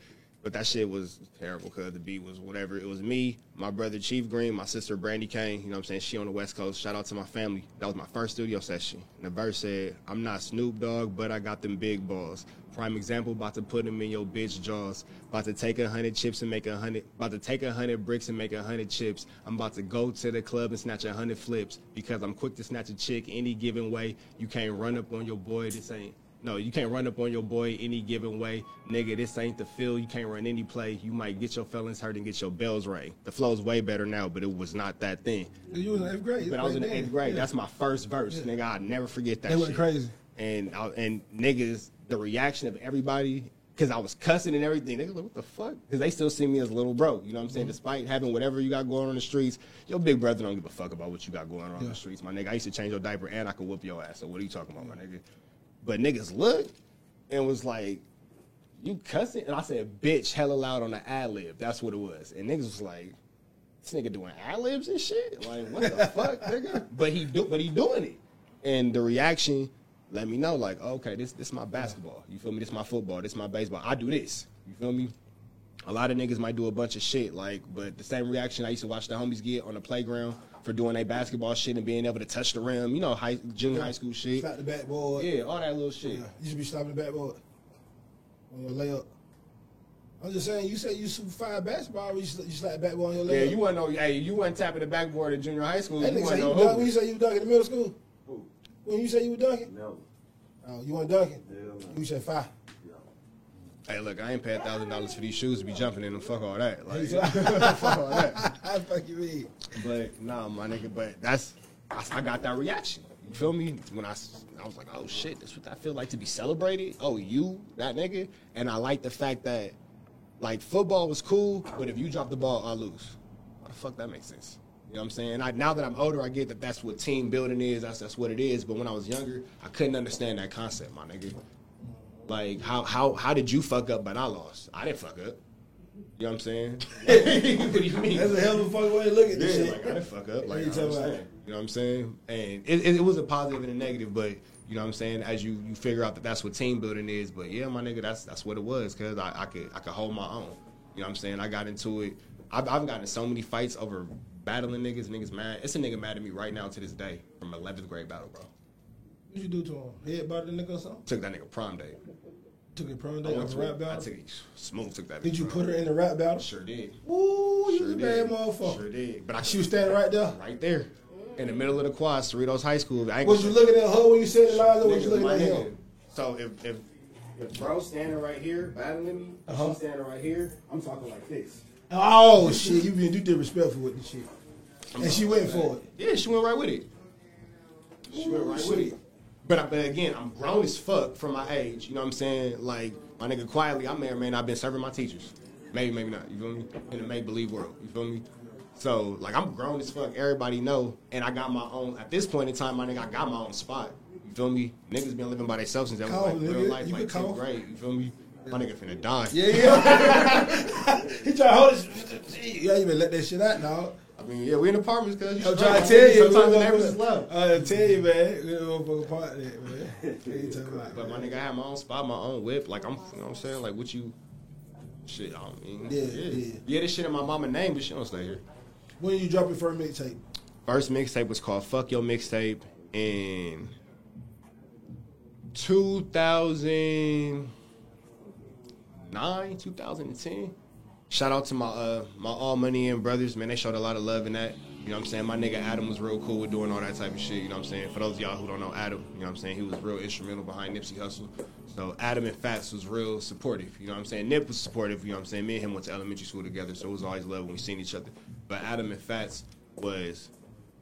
But that shit was terrible because the beat was whatever. It was me, my brother Chief Green, my sister Brandy Kane. You know what I'm saying? She on the West Coast. Shout out to my family. That was my first studio session. And the verse said, I'm not Snoop Dogg, but I got them big balls. Prime example, about to put them in your bitch jaws. About to take a hundred chips and make a hundred. About to take a hundred bricks and make a hundred chips. I'm about to go to the club and snatch a hundred flips because I'm quick to snatch a chick any given way. You can't run up on your boy. This ain't. No, you can't run up on your boy any given way. Nigga, this ain't the field. You can't run any play. You might get your feelings hurt and get your bells rang. The flow's way better now, but it was not that thing. You was in eighth grade. But I was in the eighth grade. Yeah. That's my first verse, nigga. I'd never forget that. Shit. They went shit. crazy. And I, and niggas, the reaction of everybody, because I was cussing and everything. Niggas like, what the fuck? Because they still see me as a little bro. You know what I'm Mm-hmm. saying? Despite having whatever you got going on the streets, your big brother don't give a fuck about what you got going on Yeah. the streets, my nigga. I used to change your diaper and I could whoop your ass. So what are you talking about, my nigga? But niggas looked and was like, you cussing? And I said, bitch, hella loud on the ad lib. That's what it was. And niggas was like, this nigga doing ad libs and shit. Like, what the fuck, nigga? But he do, but he doing it. And the reaction let me know, like, oh, okay, this this my basketball. You feel me? This my football. This my baseball. I do this. You feel me? A lot of niggas might do a bunch of shit, like, but the same reaction I used to watch the homies get on the playground for doing their basketball shit and being able to touch the rim. You know, high junior high school shit. Slap the backboard. Yeah, all that little shit. Yeah. You should be slapping the backboard. on your layup. I'm just saying, you said you super fire basketball, or you, sl- you slap backboard on your layup. Yeah, you wasn't no. Hey, you wasn't tapping the backboard at junior high school. That you nigga say wasn't no dunk, when you say you was dunking in middle school? Who? When you say you were dunking? No. Oh, you weren't dunking? Hell no. You said five. Hey, look, I ain't paying thousand dollars for these shoes to be jumping in them. Fuck all that. Like, fuck all that. I fuck you mean. But nah, my nigga. But that's I, I got that reaction. You feel me? When I I was like, oh shit, that's what I feel like to be celebrated. Oh, you that nigga. And I like the fact that like football was cool, but if you drop the ball, I lose. How the fuck that makes sense? You know what I'm saying? I, now that I'm older, I get that that's what team building is. That's that's what it is. But when I was younger, I couldn't understand that concept, my nigga. Like how how how did you fuck up but I lost? I didn't fuck up. You know what I'm saying? what do you mean? That's a hell of a fucking way to look at this Yeah, shit. like I didn't fuck up. Like What I you talking about? understand. You know what I'm saying? And it, it, it was a positive and a negative, but you know what I'm saying. As you you figure out that that's what team building is, but yeah, my nigga, that's that's what it was because I, I could I could hold my own. You know what I'm saying? I got into it. I've, I've gotten so many fights over battling niggas. Niggas mad. It's a nigga mad at me right now to this day from 11th grade battle, bro. What did you do to him? Head butt the nigga or something? Took that nigga prom day. Took it prom I day went off to rap I battle? took it smooth. Took that. Did you put her in the rap battle? Sure did. Ooh, you Sure was a bad motherfucker. Sure did. But I She was standing right there. right there in the middle of the quad, Cerritos High School. I Was you looking at her when you said lines, or was you looking at him? So if if if bro standing right here battling me, Uh-huh. she's standing right here, I'm talking like this. Oh shit, you being you disrespectful with the shit. And she went for it. Yeah, she went right with it. She went right shit. with it. But I- but again, I'm grown as fuck for my age. You know what I'm saying? Like my nigga, quietly, I may or may not been serving my teachers. Maybe, maybe not. You feel me? In the make believe world. You feel me? So like I'm grown as fuck. Everybody know, and I got my own. At this point in time, my nigga, I got my own spot. You feel me? Niggas been living by themselves since that was like real life, You like. 10th grade. You feel me? My nigga finna die. Yeah, yeah. he try to hold his. Yeah, you better let that shit out, dog. I mean, yeah, we in apartments because I'm trying to tell you, Sometimes the we neighbors motherfucker- is love. I uh, tell you, man. We don't motherfucker part of that, man. What you talking about? But my nigga, I have my own spot, my own whip. Like I'm, you know what I'm saying? Like what you, shit. I don't mean, Yeah, yeah, yeah. yeah. This shit in my mama name, but she don't stay here. When you drop your first mixtape? First mixtape was called "Fuck Your Mixtape" in 2009, 2010. Shout out to my uh my All Money In brothers, man. They showed a lot of love in that. You know what I'm saying? My nigga Adam was real cool with doing all that type of shit. You know what I'm saying? For those y'all who don't know Adam, you know what I'm saying? He was real instrumental behind Nipsey Hussle. So Adam and Fats was real supportive. You know what I'm saying? Nip was supportive. You know what I'm saying? Me and him went to elementary school together, so it was always love when we seen each other. But Adam and Fats was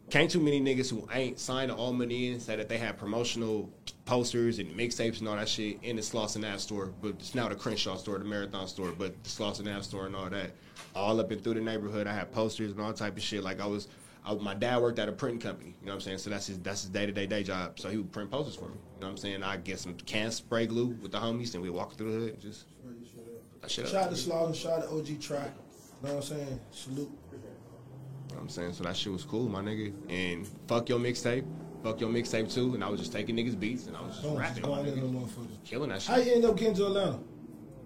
Can't too many niggas who ain't signed to All Money In say that they had promotional posters and mixtapes and all that shit in the Slauson Ave store, but it's now the Crenshaw store, the Marathon store, but the Slauson Ave store and all that. All up and through the neighborhood, I had posters and all type of shit. Like I was, I, my dad worked at a printing company. You know what I'm saying? So that's his that's his day to day day job. So he would print posters for me. You know what I'm saying? I get some can spray glue with the homies, and we walk through the hood just put that shit up. Shout out to Slaughter, shout out to OG Track. You know what I'm saying? Salute. You know what I'm saying? So that shit was cool, my nigga. And fuck your mixtape. Fuck your mixtape too. And I was just taking niggas beats and I was just Boom, rapping, just my going in nigga. Killing that How shit. you end up getting to Atlanta?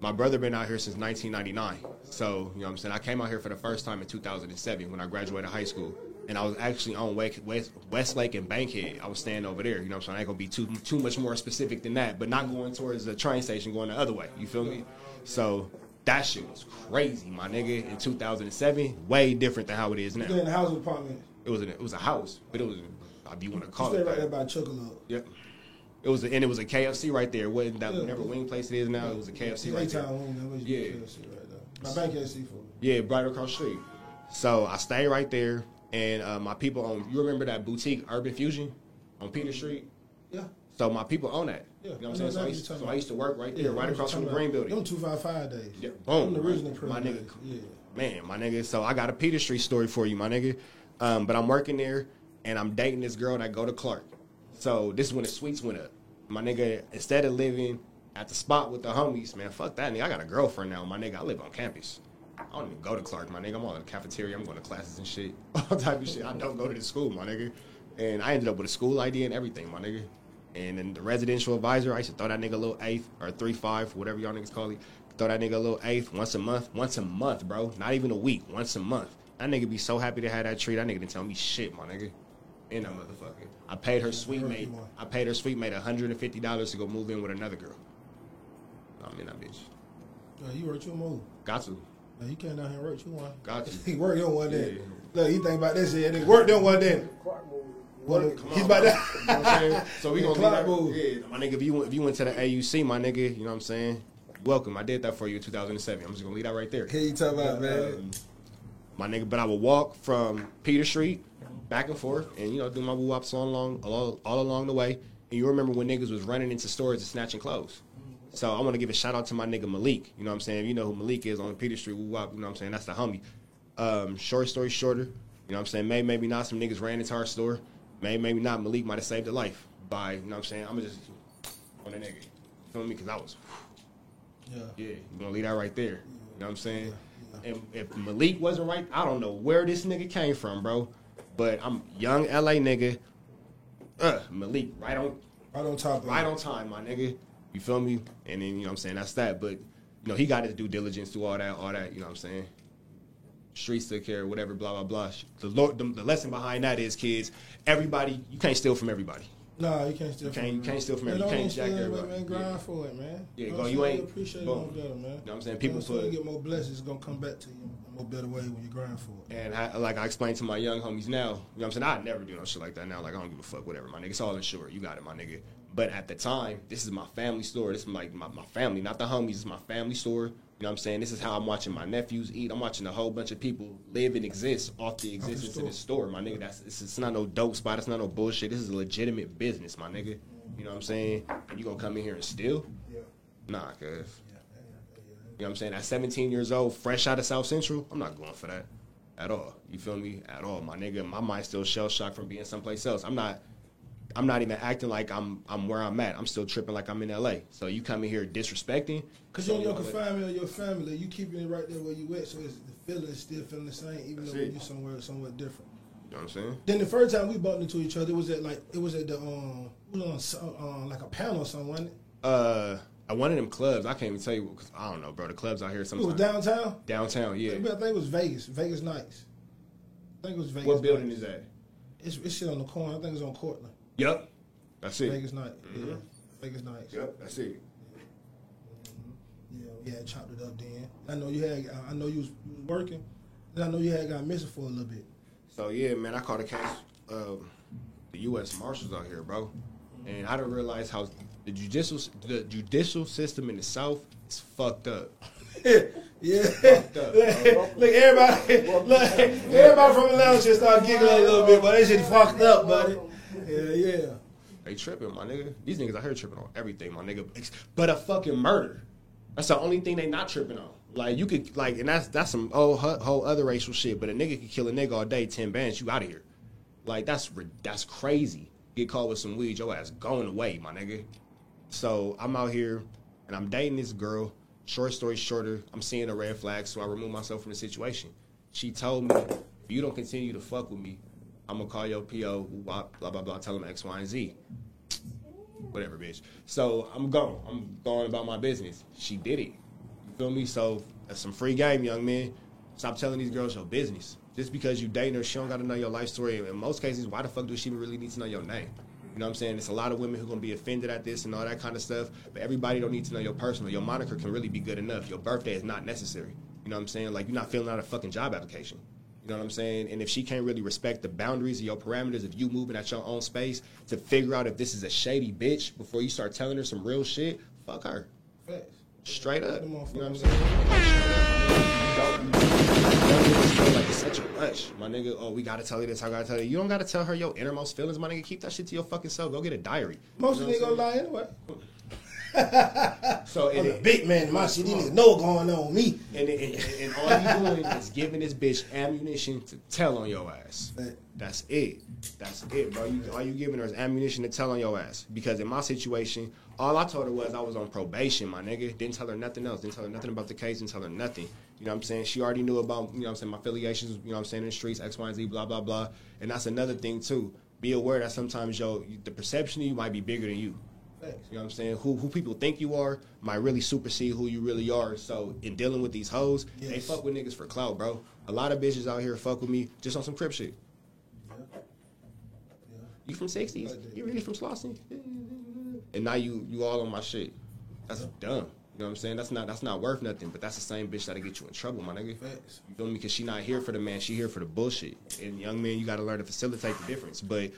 My brother been out here since 1999. So, you know what I'm saying? I came out here for the first time in 2007 when I graduated high school. And I was actually on West, Westlake and Bankhead. I was staying over there. You know what I'm saying? I ain't going to be too too much more specific than that. But not going towards the train station, going the other way. You feel me? So, that shit was crazy, my nigga. In 2007, way different than how it is now. You stay in the housing apartment. It was an, it was a house, but it was if you want to You call stay it right that. there by Chocolate. Yep. It was a, and it was a KFC right there. It wasn't that Yeah. whatever wing place it is now. It was a KFC right there. Daytime wing, that was Yeah. yeah. right there. My Bankhead seafood. Yeah, right across the street. So I stayed right there, and uh, my people on. You remember that boutique Urban Fusion on Peter Street? Yeah. So my people own that. Yeah, You know what I'm saying? So I, used, so I used to work right there, Yeah, right across from the Green Building. Them two five five days. Yeah, boom. The original my Pearl nigga. Yeah. Man, my nigga. So I got a Peter Street story for you, my nigga. Um, but I'm working there, and I'm dating this girl that go to Clark. So this is when the sweets went up. My nigga, instead of living at the spot with the homies, man, fuck that nigga. I got a girlfriend now, my nigga. I live on campus. I don't even go to Clark, my nigga. I'm all in the cafeteria. I'm going to classes and shit, all type of shit. I don't go to the school, my nigga. And I ended up with a school ID and everything, my nigga. And then the residential advisor, I used to throw that nigga a little eighth or three five, whatever y'all niggas call it. Throw that nigga a little eighth once a month, once a month, bro. Not even a week, once a month. That nigga be so happy to have that treat. That nigga didn't tell me shit, my nigga. In that motherfucker. I paid her sweet Heard mate. I paid her sweet mate $150 to go move in with another girl. I'm in that bitch. Yeah, you work you move. Got to. Yeah, he came down here and worked you one. Got to. he worked them one day. Yeah. Look, he think about this shit. He worked them one day. Well, Come he's on, about that. You know what I'm saying? So we gonna leave that. move. Yeah, my nigga. If you went, if you went to the AUC, my nigga, you know what I'm saying? Welcome. I did that for you in 2007. I'm just gonna leave that right there. Here you talking about, man. Um, my nigga, but I would walk from Peter Street back and forth, and you know do my woo wops all along, all, all along the way. And you remember when niggas was running into stores and snatching clothes. So I want to give a shout out to my nigga Malik. You know what I'm saying? You know who Malik is on Peter Street. Woo wop. You know what I'm saying? That's the homie. Um, short story shorter. You know what I'm saying? Maybe maybe not. Some niggas ran into our store. Maybe maybe not. Malik might have saved a life by you know what I'm saying. I'm just on a nigga. You feel me? Because I was Yeah. yeah, you gonna leave that right there. You know what I'm saying? And if Malik wasn't right, I don't know where this nigga came from, bro. But I'm young LA nigga. Uh, Malik, right on Right on top right on time, my nigga. You feel me? And then you know what I'm saying, that's that. But you know, he got his due diligence through all that, all that, you know what I'm saying? Streets took care, whatever, blah blah blah. The, Lord, the, the lesson behind that is kids, everybody, you can't steal from everybody. Nah, you can't steal You can't- you can't steal from Man, every- you can't jack everybody, everybody. Man, grind Yeah. for it, man. Yeah, go, you ain't- appreciate boom. it more better, man. You know what I'm saying? People know what I'm saying? put- you get more blessings, it's gonna come back to you in a more better way when you grind for it. And I, like I explained to my young homies now, you know what I'm saying? I'd never do no shit like that now. Like, I don't give a fuck, whatever, my nigga. It's all insured. You got it, my nigga. But at the time, this is my family store. This is like my, my family, not the homies. It's my family store. You know what I'm saying? This is how I'm watching my nephews eat. I'm watching a whole bunch of people live and exist off the existence of this store, my nigga. That's it's, it's not no dope spot. It's not no bullshit. This is a legitimate business, my nigga. You know what I'm saying? And you gonna come in here and steal? Yeah. Nah, cuz. You know what I'm saying? At 17 years old, fresh out of South Central, I'm not going for that at all. You feel me? At all, my nigga. My mind still shell shocked from being someplace else. I'm not. I'm not even acting like I'm I'm where I'm at. I'm still tripping like I'm in LA. So you come in here disrespecting, Cause you're in your confinement of your family, you keeping it right there where you at, so it's, the feeling is still feeling the same, even That's though you're somewhere somewhere different. You know what I'm saying? Then the first time we bumped into each other, it was at like it was at the um, was on some- uh, like a panel or something. Wasn't it? Uh, at one of them clubs, I can't even tell you because I don't know, bro. The clubs out here It was downtown. downtown. Yeah. I think it was Vegas, Vegas Nights. I think it was Vegas. What building Nights. is that? It's, it's shit on the corner. I think it's on Courtland. Yep. That's it. Vegas Night. Yeah. Mhm. Vegas Nights. Yep. That's it. Yeah, yeah, chopped it up then. I know you had. I know you was, you was working. Then I know you had got missing for a little bit. So yeah, man, I caught a case of the U.S. Marshals out here, bro, and I didn't realize how the judicial the judicial system in the South is fucked up. yeah. up, look, everybody, look, everybody from Atlanta should start giggling a little bit, but they shit fucked up, buddy. Yeah, yeah. They tripping, my nigga. These niggas out here tripping on everything, my nigga. But a fucking murder. That's the only thing they not tripping on. Like you could like, and that's that's some whole whole other racial shit. But a nigga could kill a nigga all day, ten bands, you out of here. Like that's that's crazy. Get caught with some weed, your ass going away, my nigga. So I'm out here, and I'm dating this girl. Short story shorter, I'm seeing a red flag, so I remove myself from the situation. She told me, if you don't continue to fuck with me, I'm gonna call your PO, blah blah blah, blah tell him X, Y, and Z whatever, bitch. So I'm gone. I'm going about my business. She did it. You feel me? So that's some free game, young man. Stop telling these girls your business. Just because you dating her, she don't gotta know your life story. In most cases, why the fuck does she really need to know your name? You know what I'm saying? It's a lot of women who are gonna be offended at this and all that kind of stuff. But everybody don't need to know your personal. Your moniker can really be good enough. Your birthday is not necessary. You know what I'm saying? Like you're not filling out a fucking job application. You know what I'm saying? And if she can't really respect the boundaries of your parameters of you moving at your own space to figure out if this is a shady bitch before you start telling her some real shit, fuck her. Facts. Straight up. You know what I'm saying? Like, straight up, my nigga. You don't, don't like it's such a rush. My nigga, oh, we gotta tell you this, I gotta tell you. You don't gotta tell her your innermost feelings, my nigga. Keep that shit to your fucking self. Go get a diary. Most You of know them gonna lie anyway. So, I'm and, a big man in my shit. These niggas know what's going on with me. and, it, and, and all you doing is giving this bitch ammunition to tell on your ass. That's it. That's it, bro. You, all you giving her is ammunition to tell on your ass. Because in my situation, all I told her was I was on probation, my nigga. Didn't tell her nothing else. Didn't tell her nothing about the case. Didn't tell her nothing. You know what I'm saying? She already knew about, you know what I'm saying, my affiliations, you know what I'm saying, in the streets, X, Y, and Z, blah, blah, blah. And that's another thing, too. Be aware that sometimes, yo, the perception of you might be bigger than you. Facts. You know what I'm saying? Who who people think you are might really supersede who you really are. So in dealing with these hoes, they fuck with niggas for clout, bro. A lot of bitches out here fuck with me just on some crip shit. Yeah. Yeah. You from sixties? You really from Slauson? And now you you all on my shit. That's dumb. You know what I'm saying? That's not that's not worth nothing, but that's the same bitch that'll get you in trouble, my nigga. Facts. You feel me? Because she not here for the man, she here for the bullshit. And young man, you got to learn to facilitate the difference. But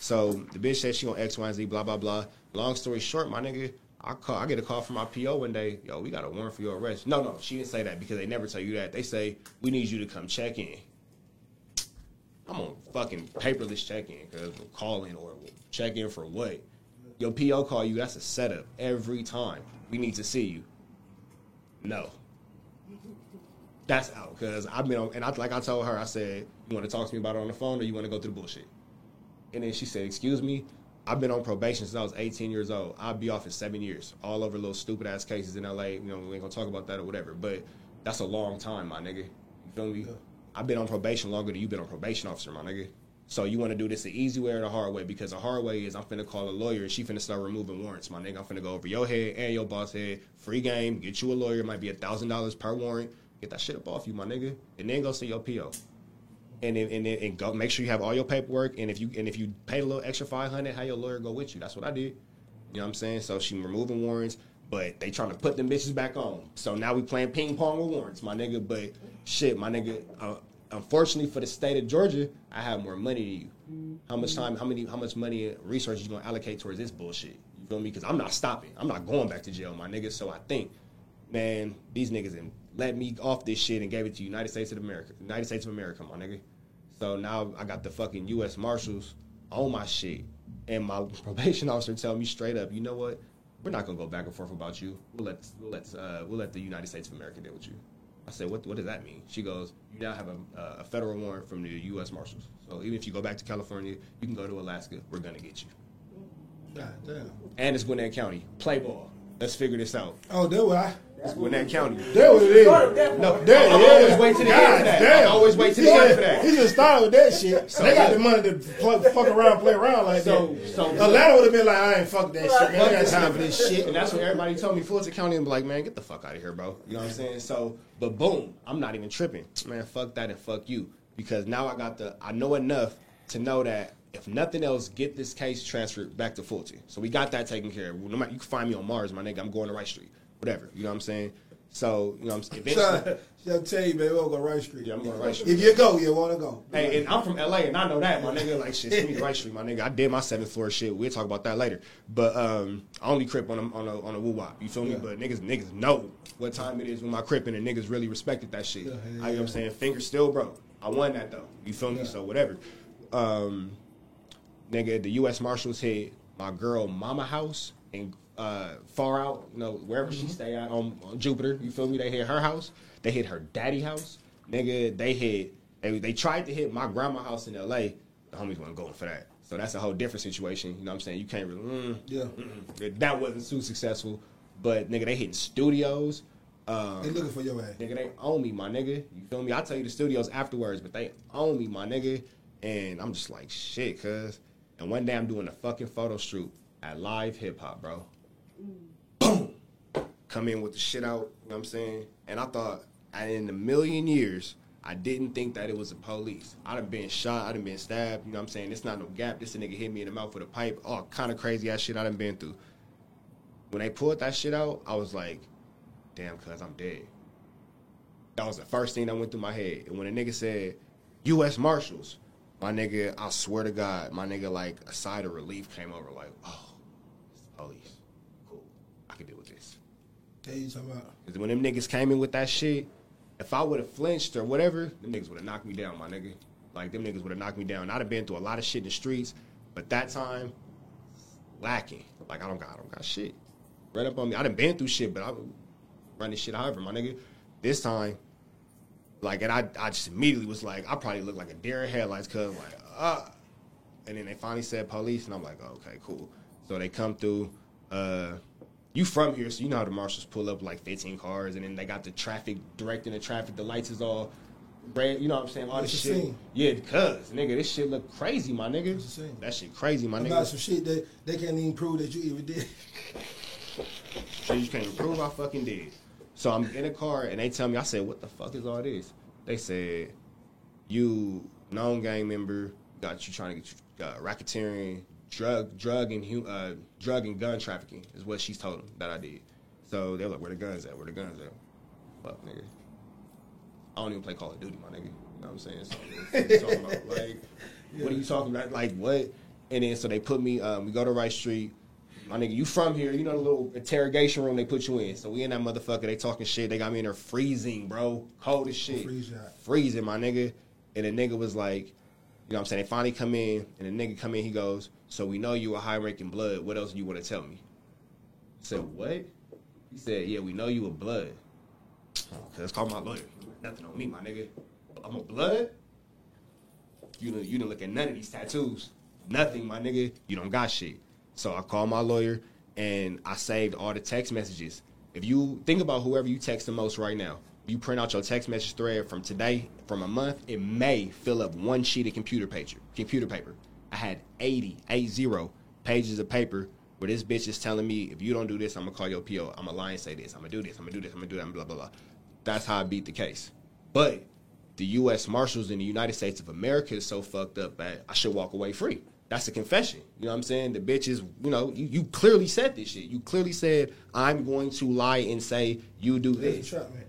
so the bitch said she on X, Y, and Z, blah blah blah. Long story short, my nigga, I call, I get a call from my PO one day. Yo, we got a warrant for your arrest. No, no, she didn't say that because they never tell you that. They say we need you to come check in. I'm on fucking paperless check in because we're calling or check in for what? Your PO call you. That's a setup every time. We need to see you. No, that's out because I've been on, and I, like I told her, I said, you want to talk to me about it on the phone or you want to go through the bullshit? And then she said, excuse me, I've been on probation since I was 18 years old. I'll be off in seven years, all over little stupid ass cases in LA. You know, we ain't gonna talk about that or whatever, but that's a long time, my nigga. You feel me? I've been on probation longer than you've been on probation, officer, my nigga. So you want to do this the easy way or the hard way? Because the hard way is I'm finna call a lawyer and she finna start removing warrants, my nigga. I'm finna go over your head and your boss head. Free game. Get you a lawyer. It might be a thousand dollars per warrant. Get that shit up off you, my nigga, and then go see your PO. And and and go make sure you have all your paperwork. And if you and if you pay a little extra five hundred, have your lawyer go with you. That's what I did. You know what I'm saying? So she removing warrants, but they trying to put them bitches back on. So now we playing ping pong with warrants, my nigga. But shit, my nigga. Uh, unfortunately for the state of Georgia, I have more money than you. How much time? How many? How much money and resources you gonna allocate towards this bullshit? You feel me? Because I'm not stopping. I'm not going back to jail, my nigga. So I think, man, these niggas and let me off this shit and gave it to United States of America, United States of America, my nigga. So now I got the fucking U.S. Marshals on my shit, and my probation officer telling me straight up, you know what? We're not gonna go back and forth about you. We'll let we'll let uh, we'll let the United States of America deal with you. I said, what what does that mean? She goes, you now have a, a federal warrant from the U.S. Marshals. So even if you go back to California, you can go to Alaska. We're gonna get you. God damn. And it's Gwinnett County. Play ball. Let's figure this out. Oh, do what I. It's Gwinnett County. That what it is. No, That I it always is. wait to the God end for that. damn. I always wait to the He end for that. He just started with that shit. So- they got the money to fuck, fuck around, play around like So- that. so- Atlanta would have been like, I ain't fuck that shit, man. I ain't got time for this shit. And that's what everybody told me. Fulton County and be like, man, get the fuck out of here, bro. You know what I'm saying? So, but boom, I'm not even tripping. Man, fuck that and fuck you. Because now I got the, I know enough to know that if nothing else, get this case transferred back to Fulton. So we got that taken care of. No matter, you can find me on Mars, my nigga. I'm going to Rice Street. Whatever. You know what I'm saying? So, you know what I'm saying? Eventually, I'll tell you, man, we'll go Rice Street. Yeah, I'm going Rice Street. If you go, you want to go. Hey, and I'm from LA, and I know that, my nigga. Like, shit, send me Rice Street, my nigga. I did my seventh floor shit. We'll talk about that later. But um, I only crip on a on a on a woo wop. You feel me? Yeah. But niggas niggas know what time it is when my cripping, and niggas really respected that shit. Yeah, yeah, I, you know what I'm saying? Finger still broke. I won that though. You feel me? So whatever. Um, nigga, the U.S. Marshals hit my girl mama house and uh, far out, you know, wherever Mm-hmm. she stay at on, on Jupiter. You feel me? They hit her house. They hit her daddy house. Nigga, they hit. They, they tried to hit my grandma house in L.A. The homies wasn't going for that. So that's a whole different situation. You know what I'm saying? You can't really. Mm, Yeah. mm, that wasn't too successful. But nigga, they hitting studios. Um, They looking for your ass. Nigga, they own me, my nigga. You feel me? I'll tell you the studios afterwards, but they own me, my nigga. And I'm just like, shit, cuz. And one day I'm doing a fucking photo shoot at Live Hip Hop, bro. Come in with the shit out, you know what I'm saying? And I thought, in a million years, I didn't think that it was the police. I'd have been shot, I'd have been stabbed, you know what I'm saying? It's not no gap. This a nigga hit me in the mouth with a pipe. All kind of crazy ass shit I done been through. When they pulled that shit out, I was like, damn, cuz I'm dead. That was the first thing that went through my head. And when a nigga said, U.S. Marshals, my nigga, I swear to God, my nigga, like a side of relief came over, like, oh, it's the police. Cool. I can deal with this. Because when them niggas came in with that shit, if I would have flinched or whatever, them niggas would have knocked me down, my nigga. Like, them niggas would have knocked me down. I'd have been through a lot of shit in the streets, but that time, lacking. Like, I don't got, I don't got shit. Right up on me. I done been through shit, but I run this shit however, my nigga. This time, like, and I, I just immediately was like, I probably look like a deer in headlights, cause like, uh, and then they finally said police, and I'm like, okay, cool. So they come through. Uh, you from here, so you know how the marshals pull up like 15 cars, and then they got the traffic directing the traffic. The lights is all red. You know what I'm saying? All It's this shit. scene. Yeah, cuz nigga, this shit look crazy, my nigga. It's a scene. That shit crazy, my About nigga. some shit that they can't even prove that you even did. So you can't prove I fucking did. So I'm in a car and they tell me, I said, what the fuck is all this? They said, you known gang member, got you trying to get you, uh, racketeering, drug, drug and uh, drug and gun trafficking is what she's told them that I did. So they were like, "Where the guns at? Where the guns at?" Fuck, nigga. I don't even play Call of Duty, my nigga. You know what I'm saying? So, what are you talking about? Like, what are you talking about? Like, what? And then so they put me. Um, we go to Rice Street. My nigga, you from here? You know the little interrogation room they put you in. So we in that motherfucker. They talking shit. They got me in there freezing, bro. Cold as shit. Freeze. Freezing, my nigga. And the nigga was like, you know what I'm saying? They finally come in, and the nigga come in. He goes, "So we know you a high ranking blood. What else do you want to tell me?" I said, "What?" He said, "Yeah, we know you a blood." Let's call my lawyer. Nothing on me, my nigga. I'm a blood. You didn't look at none of these tattoos. Nothing, my nigga. You don't got shit. So I called my lawyer and I saved all the text messages. If you think about whoever you text the most right now, you print out your text message thread from today, from a month, it may fill up one sheet of computer paper. Computer paper. I had 80, 80 pages of paper where this bitch is telling me, if you don't do this, I'm gonna call your PO. I'm gonna lie and say this. I'm gonna do this. I'm gonna do this. I'm gonna do that. Blah blah blah. That's how I beat the case. But the U.S. Marshals in the United States of America is so fucked up that I should walk away free. That's a confession. You know what I'm saying? The bitch is, you know, you, you clearly said this shit. You clearly said, I'm going to lie and say you do this. the trap, man.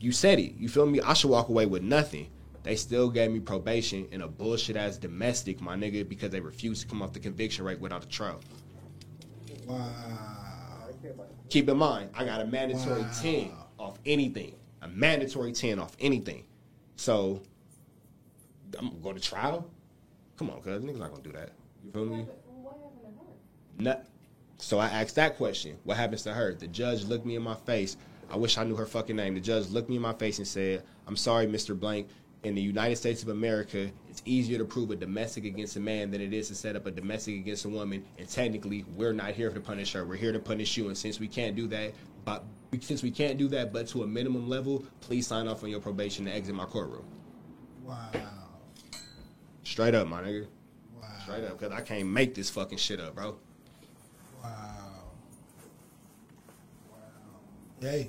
You said it. You feel me? I should walk away with nothing. They still gave me probation in a bullshit ass domestic, my nigga, because they refused to come off the conviction rate without a trial. Wow. Keep in mind, I got a mandatory Wow. 10 off anything. A mandatory 10 off anything. So, I'm gonna go to trial? Come on, cuz niggas not gonna do that. You feel me? What happened to her? Nut. So I asked that question. What happens to her? The judge looked me in my face. I wish I knew her fucking name. The judge looked me in my face and said, I'm sorry, Mr. Blank. In the United States of America, it's easier to prove a domestic against a man than it is to set up a domestic against a woman. And technically, we're not here to punish her. We're here to punish you. And since we can't do that, but since we can't do that, but to a minimum level, please sign off on your probation to exit my courtroom. Wow. Straight up, my nigga. Wow. Straight up, because I can't make this fucking shit up, bro. Wow. Wow. Hey.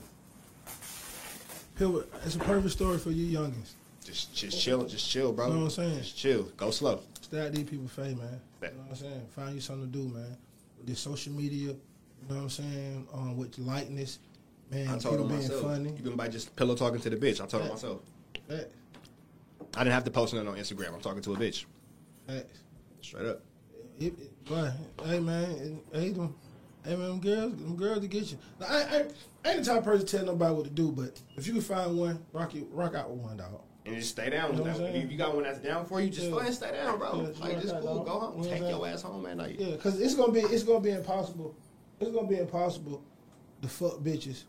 Pilbara, it's a perfect story for you youngins. Just, just chill, just chill, bro. You know what I'm saying? Just chill. Go slow. Stay out these people's face, man. You know what I'm saying? Find you something to do, man. With this social media, you know what I'm saying? Um, with likeness, man, I told people being myself. funny. Even by just pillow talking to the bitch, I told Yeah. myself. Facts. I didn't have to post nothing on Instagram. I'm talking to a bitch. Facts. Straight up. It, it, boy, hey man, hey them, hey man, them girls, them girls to get you. Now, I, I, I ain't the type of person to tell nobody what to do, but if you can find one, rock it, rock out with one dog. And just stay down You know that. If you got one that's down for you, just Yeah. go ahead and stay down, bro. Yeah, like, just cool. Go home. You know Take your ass home at night. Yeah, cause it's gonna be, it's gonna be impossible. It's gonna be impossible to fuck bitches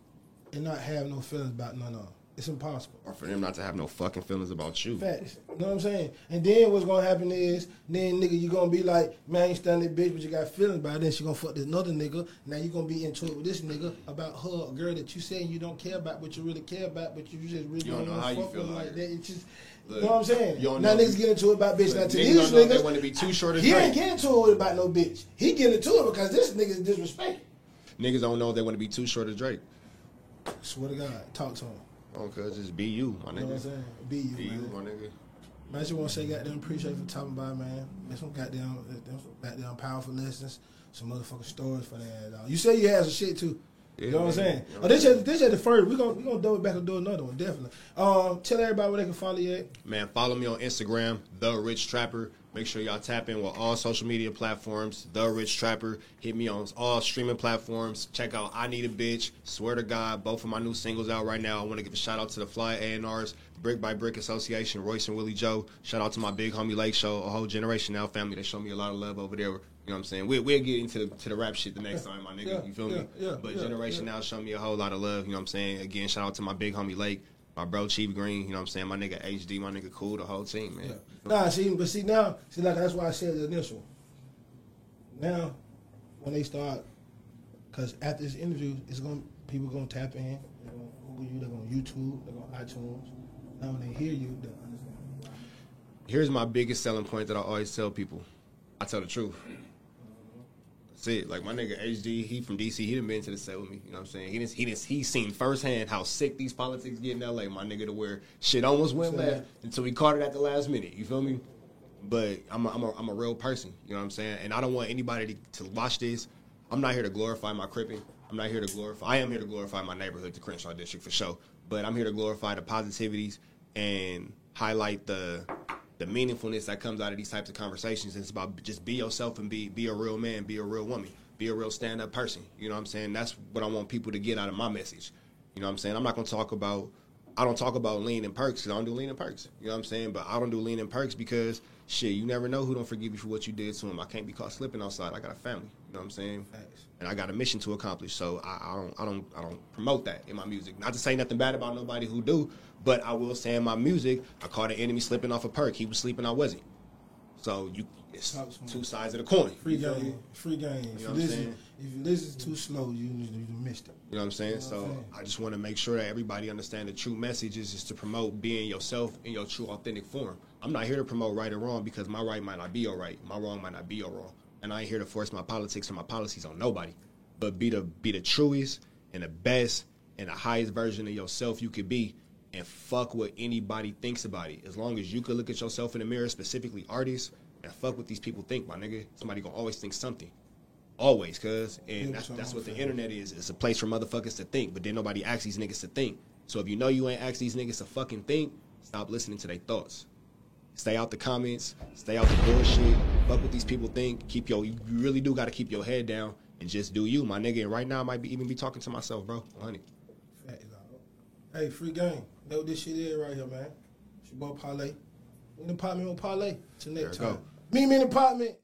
and not have no feelings about none of them. It's impossible. Or for them not to have no fucking feelings about you. Facts. You know what I'm saying? And then what's gonna happen is, then nigga, you gonna be like, man, you stand that bitch, but you got feelings about it. Then she gonna fuck this another nigga. Now you gonna be into it with this nigga about her, a girl that you saying you don't care about, but you really care about, but you just really You don't know wanna how you fuck feel like her. that. It's just, Look, you know what I'm saying? Now know- niggas get into it about bitch. Now to niggas these don't know if they niggas, wanna be too short he Drake. ain't getting into it about no bitch. He getting into it because this nigga is disrespected. Niggas don't know if they want to be too short of Drake. Swear to God, talk to him. Oh, cuz just be you, my You know what I'm nigga. saying? Be you, Be you, man. my nigga. Man, I just want to say, goddamn, appreciate you for talking about, man. There's some goddamn, there's some goddamn powerful lessons, some motherfucking stories for that. Dog. You say you had some shit too. Yeah, you know what I'm saying? You know oh, this is this is the first. We're gonna we gonna double back and do another one, definitely. Um, tell everybody where they can follow you. At. Man, follow me on Instagram, The Rich Trapper. Make sure y'all tap in with all social media platforms, The Rich Trapper. Hit me on all streaming platforms. Check out I Need a Bitch. Swear to God, both of my new singles out right now. I want to give a shout out to the Fly A&Rs, Brick by Brick Association, Royce and Willie Joe. Shout out to my big homie Lake Show, a whole generation now family. They show me a lot of love over there. You know what I'm saying? We, we'll get into the, to the rap shit the next time, my nigga. Yeah, you feel yeah, me? yeah, but Generation. Now show me a whole lot of love. You know what I'm saying? Again, shout out to my big homie Lake, my bro Chief Green. You know what I'm saying? My nigga HD, my nigga Cool, the whole team, man. Nah, see, but see now, see like that's why I said the initial. Now, when they start, because after this interview, it's gonna people gonna tap in, they're gonna Google you, they're gonna YouTube, they're gonna iTunes. Now when they hear you, they'll understand. Here's my biggest selling point that I always tell people. I tell the truth. That's it. Like my nigga HD, he from DC. He done been to the set with me. You know what I'm saying? He didn't. He didn't. He seen firsthand how sick these politics get in LA. My nigga, to where shit almost went left until we caught it at the last minute. You feel me? But I'm a, I'm a, I'm a real person. You know what I'm saying? And I don't want anybody to, to watch this. I'm not here to glorify my cripping. I'm not here to glorify. I am here to glorify my neighborhood, the Crenshaw district for sure. But I'm here to glorify the positivities and highlight the the meaningfulness that comes out of these types of conversations. It's about just be yourself and be be a real man, be a real woman, be a real stand up person. You know what I'm saying? That's what I want people to get out of my message. You know what I'm saying? I'm not gonna talk about I don't talk about lean and perks because I don't do lean and perks. You know what I'm saying? But I don't do lean and perks because shit, you never know who don't forgive you for what you did to him. I can't be caught slipping outside. I got a family. You know what I'm saying? Facts. And I got a mission to accomplish. So I, I don't I don't I don't promote that in my music. Not to say nothing bad about nobody who do, but I will say in my music, I caught an enemy slipping off a perk. He was sleeping, I wasn't. So you it's two sides of the coin. Free You game, free game. If know you what I'm listen, if you listen too slow, you you missed it. You know what I'm saying? You know so what I'm saying? I just want to make sure that everybody understand the true message is, is to promote being yourself in your true authentic form. I'm not here to promote right or wrong because my right might not be your right, my wrong might not be your wrong, and I ain't here to force my politics or my policies on nobody. But be the be the truest and the best and the highest version of yourself you could be, and fuck what anybody thinks about it. As long as you could look at yourself in the mirror, specifically artists, and fuck what these people think, my nigga. Somebody gonna always think something. Always, cuz. And that's, that's what the internet is. It's a place for motherfuckers to think, but then nobody asks these niggas to think. So if you know you ain't ask these niggas to fucking think, stop listening to their thoughts. Stay out the comments, stay out the bullshit. Fuck what these people think. Keep your you really do gotta keep your head down and just do you, my nigga. And right now I might be even be talking to myself, bro. Honey. Hey, free game. Know what this shit is right here, man. It's your boy Parlay. In the apartment with Parlay. Till next time. go. Meet me in the apartment.